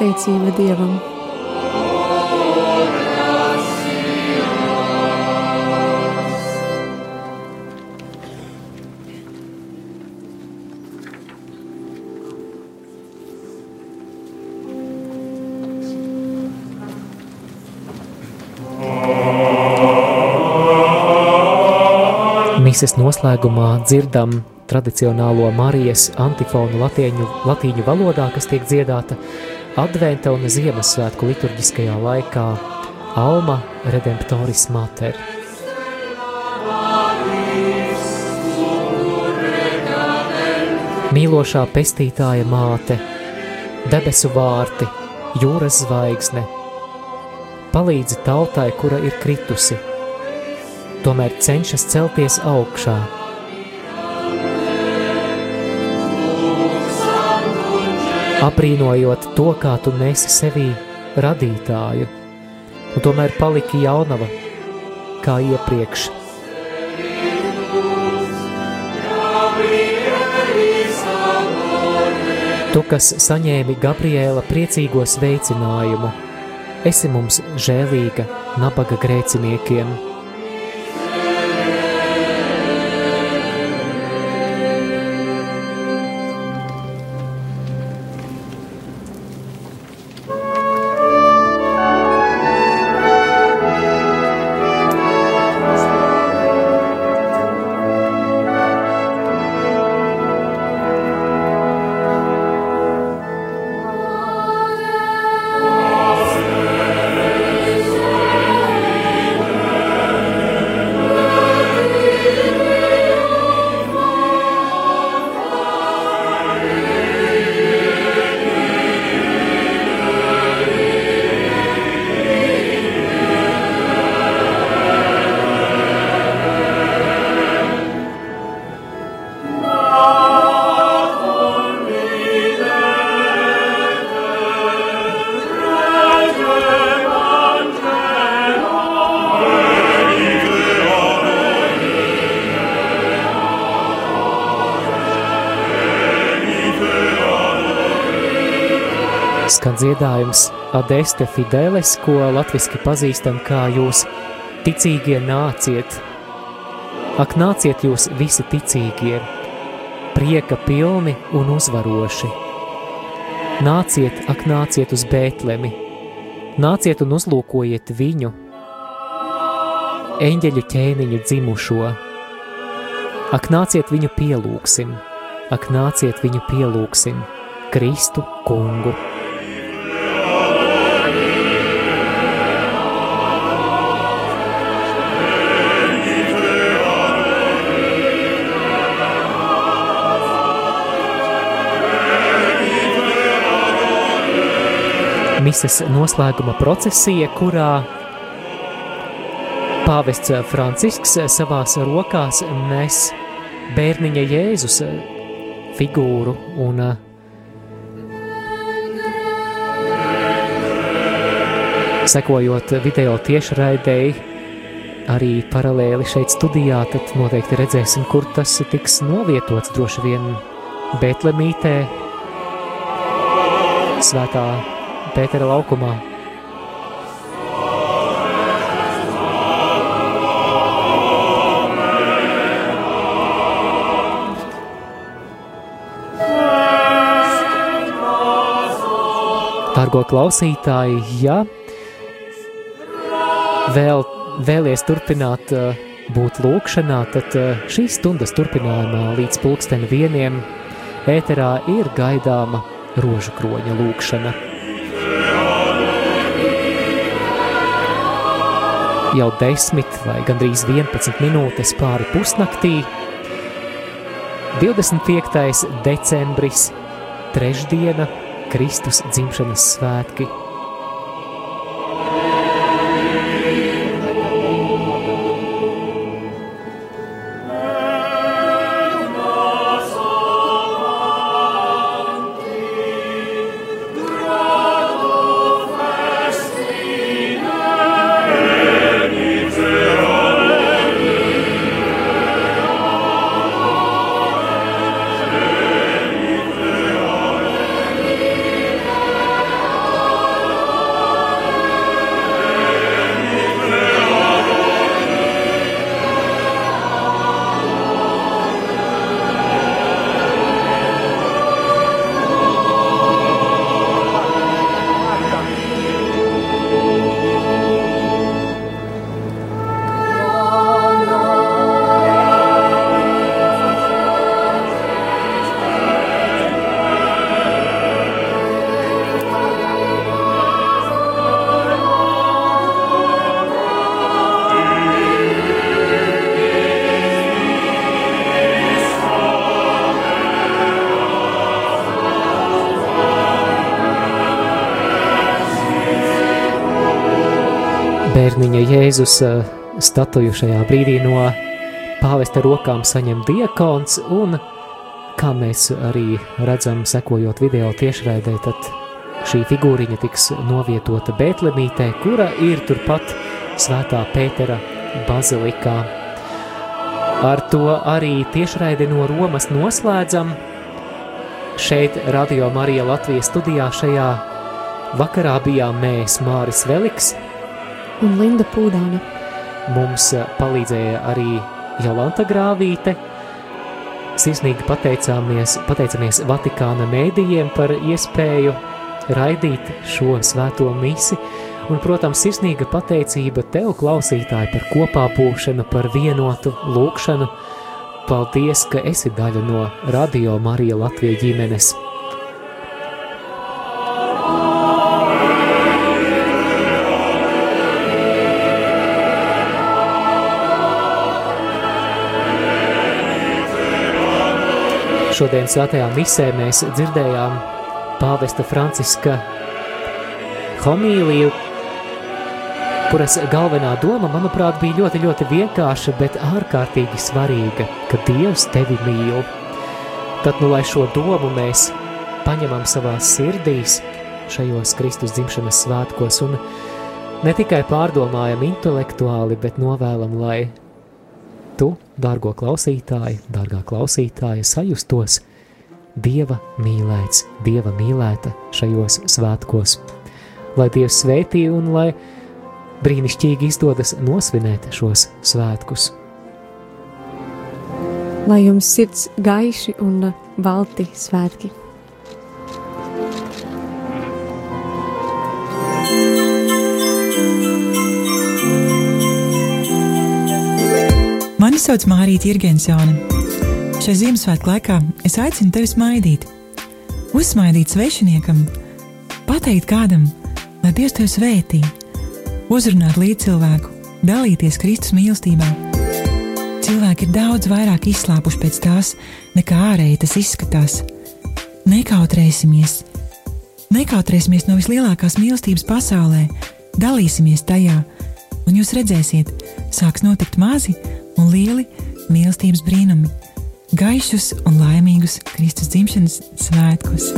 Pateicība Dievam! Mises noslēgumā dzirdam tradicionālo Marijas antifonu latīņu, latīņu valodā, kas tiek dziedāta Adventa un Ziemassvētku liturģiskajā laikā Alma Redemptoris Mater. Mīlošā pestītāja māte, debesu vārti, jūras zvaigzne, palīdzi tautai, kura ir kritusi, tomēr cenšas celties augšā. Aprīnojot to, kā tu nesi sevī radītāju, un tomēr paliki jaunava, kā iepriekš. Tu, kas saņēmi Gabriela priecīgo sveicinājumu, esi mums žēlīga nabaga grēciniekiem. Dziedājums Adeste Fideles, ko latviski pazīstam kā jūs ticīgie nāciet. Ak, nāciet jūs visi ticīgie, prieka pilni un uzvaroši. Nāciet, ak, nāciet uz Bētlemi, nāciet un uzlūkojiet viņu, eņģeļu ķēniņu dzimušo. Ak, nāciet viņu pielūksim, ak, nāciet viņu pielūksim, Kristu kungu. Mises noslēguma procesija, kurā pāvests Francisks savās rokās nes bērniņa Jēzus figūru un sekojot video tiešraidēji, arī paralēli šeit studijā, tad noteikti redzēsim, kur tas tiks novietots. Droši vien Betlemītē, svētā Pētera laukumā. Dargo klausītāji, ja vēl vēlies turpināt uh, būt lūkšanā, tad uh, šīs stundas turpinājumā līdz pulksten vieniem ēterā ir gaidāma rožu kroņa lūkšana. Jau 10 vai gandrīz 11 minūtes pāri pusnaktī, 25. decembris, trešdiena, Kristus dzimšanas svētki. Jēzus eh, statuju šajā brīdī no pāvesta rokām saņem diakons, un, kā mēs arī redzam, sekojot video tiešraidē, tad šī figūriņa tiks novietota Bētlemītē, kura ir turpat Svētā Pētera bazilikā. Ar to arī tiešraidi no Romas noslēdzam. Šeit Radio Marija Latvijas studijā šajā vakarā bijām mēs Māris Veliks, un Linda Pūdāne. Mums palīdzēja arī Jolanta Grāvīte. Sirsnīgi pateicāmies, pateicamies Vatikāna mēdījiem par iespēju raidīt šo svēto misi, un, protams, sirsnīga pateicība tev, klausītāji, par kopā būšanu, par vienotu lūkšanu. Paldies, ka esi daļa no Radio Marija Latvijas ģimenes. Šodien svētajā misē mēs dzirdējām pāvesta Franciska homīliju, kuras galvenā doma, manuprāt, bija ļoti, ļoti vienkārša, bet ārkārtīgi svarīga, ka Dievs tevi mīl. Tad, nu, lai šo domu mēs paņemam savās sirdīs šajos Kristus dzimšanas svētkos un ne tikai pārdomājam intelektuāli, bet novēlam, lai tu, dārgo klausītāji, dārgā klausītāja, sajustos Dieva mīlēts, Dieva mīlēta šajos svētkos. Lai Dievs svētī un lai brīnišķīgi izdodas nosvinēt šos svētkus. Lai jums sirds gaiši un balti svētki! Mani sauc Mārija Irgensone. Šai Ziemassvētku laikā es aicinu tevi smaidīt, uzsmaidīt svešiniekam, pateikt kādam, lai Dievs tevi svētī, uzrunāt līdz cilvēku, dalīties Kristus mīlestībā. Cilvēki ir daudz vairāk izslāpuši pēc tās, nekā ārēji tas izskatās. Nekautrēsimies, nekautrēsimies no vislielākās mīlestības pasaulē, dalīsimies tajā, un jūs redzēsiet, sāks notikt mazi un lieli mīlestības brīnumi, gaišus un laimīgus Kristus dzimšanas svētkus.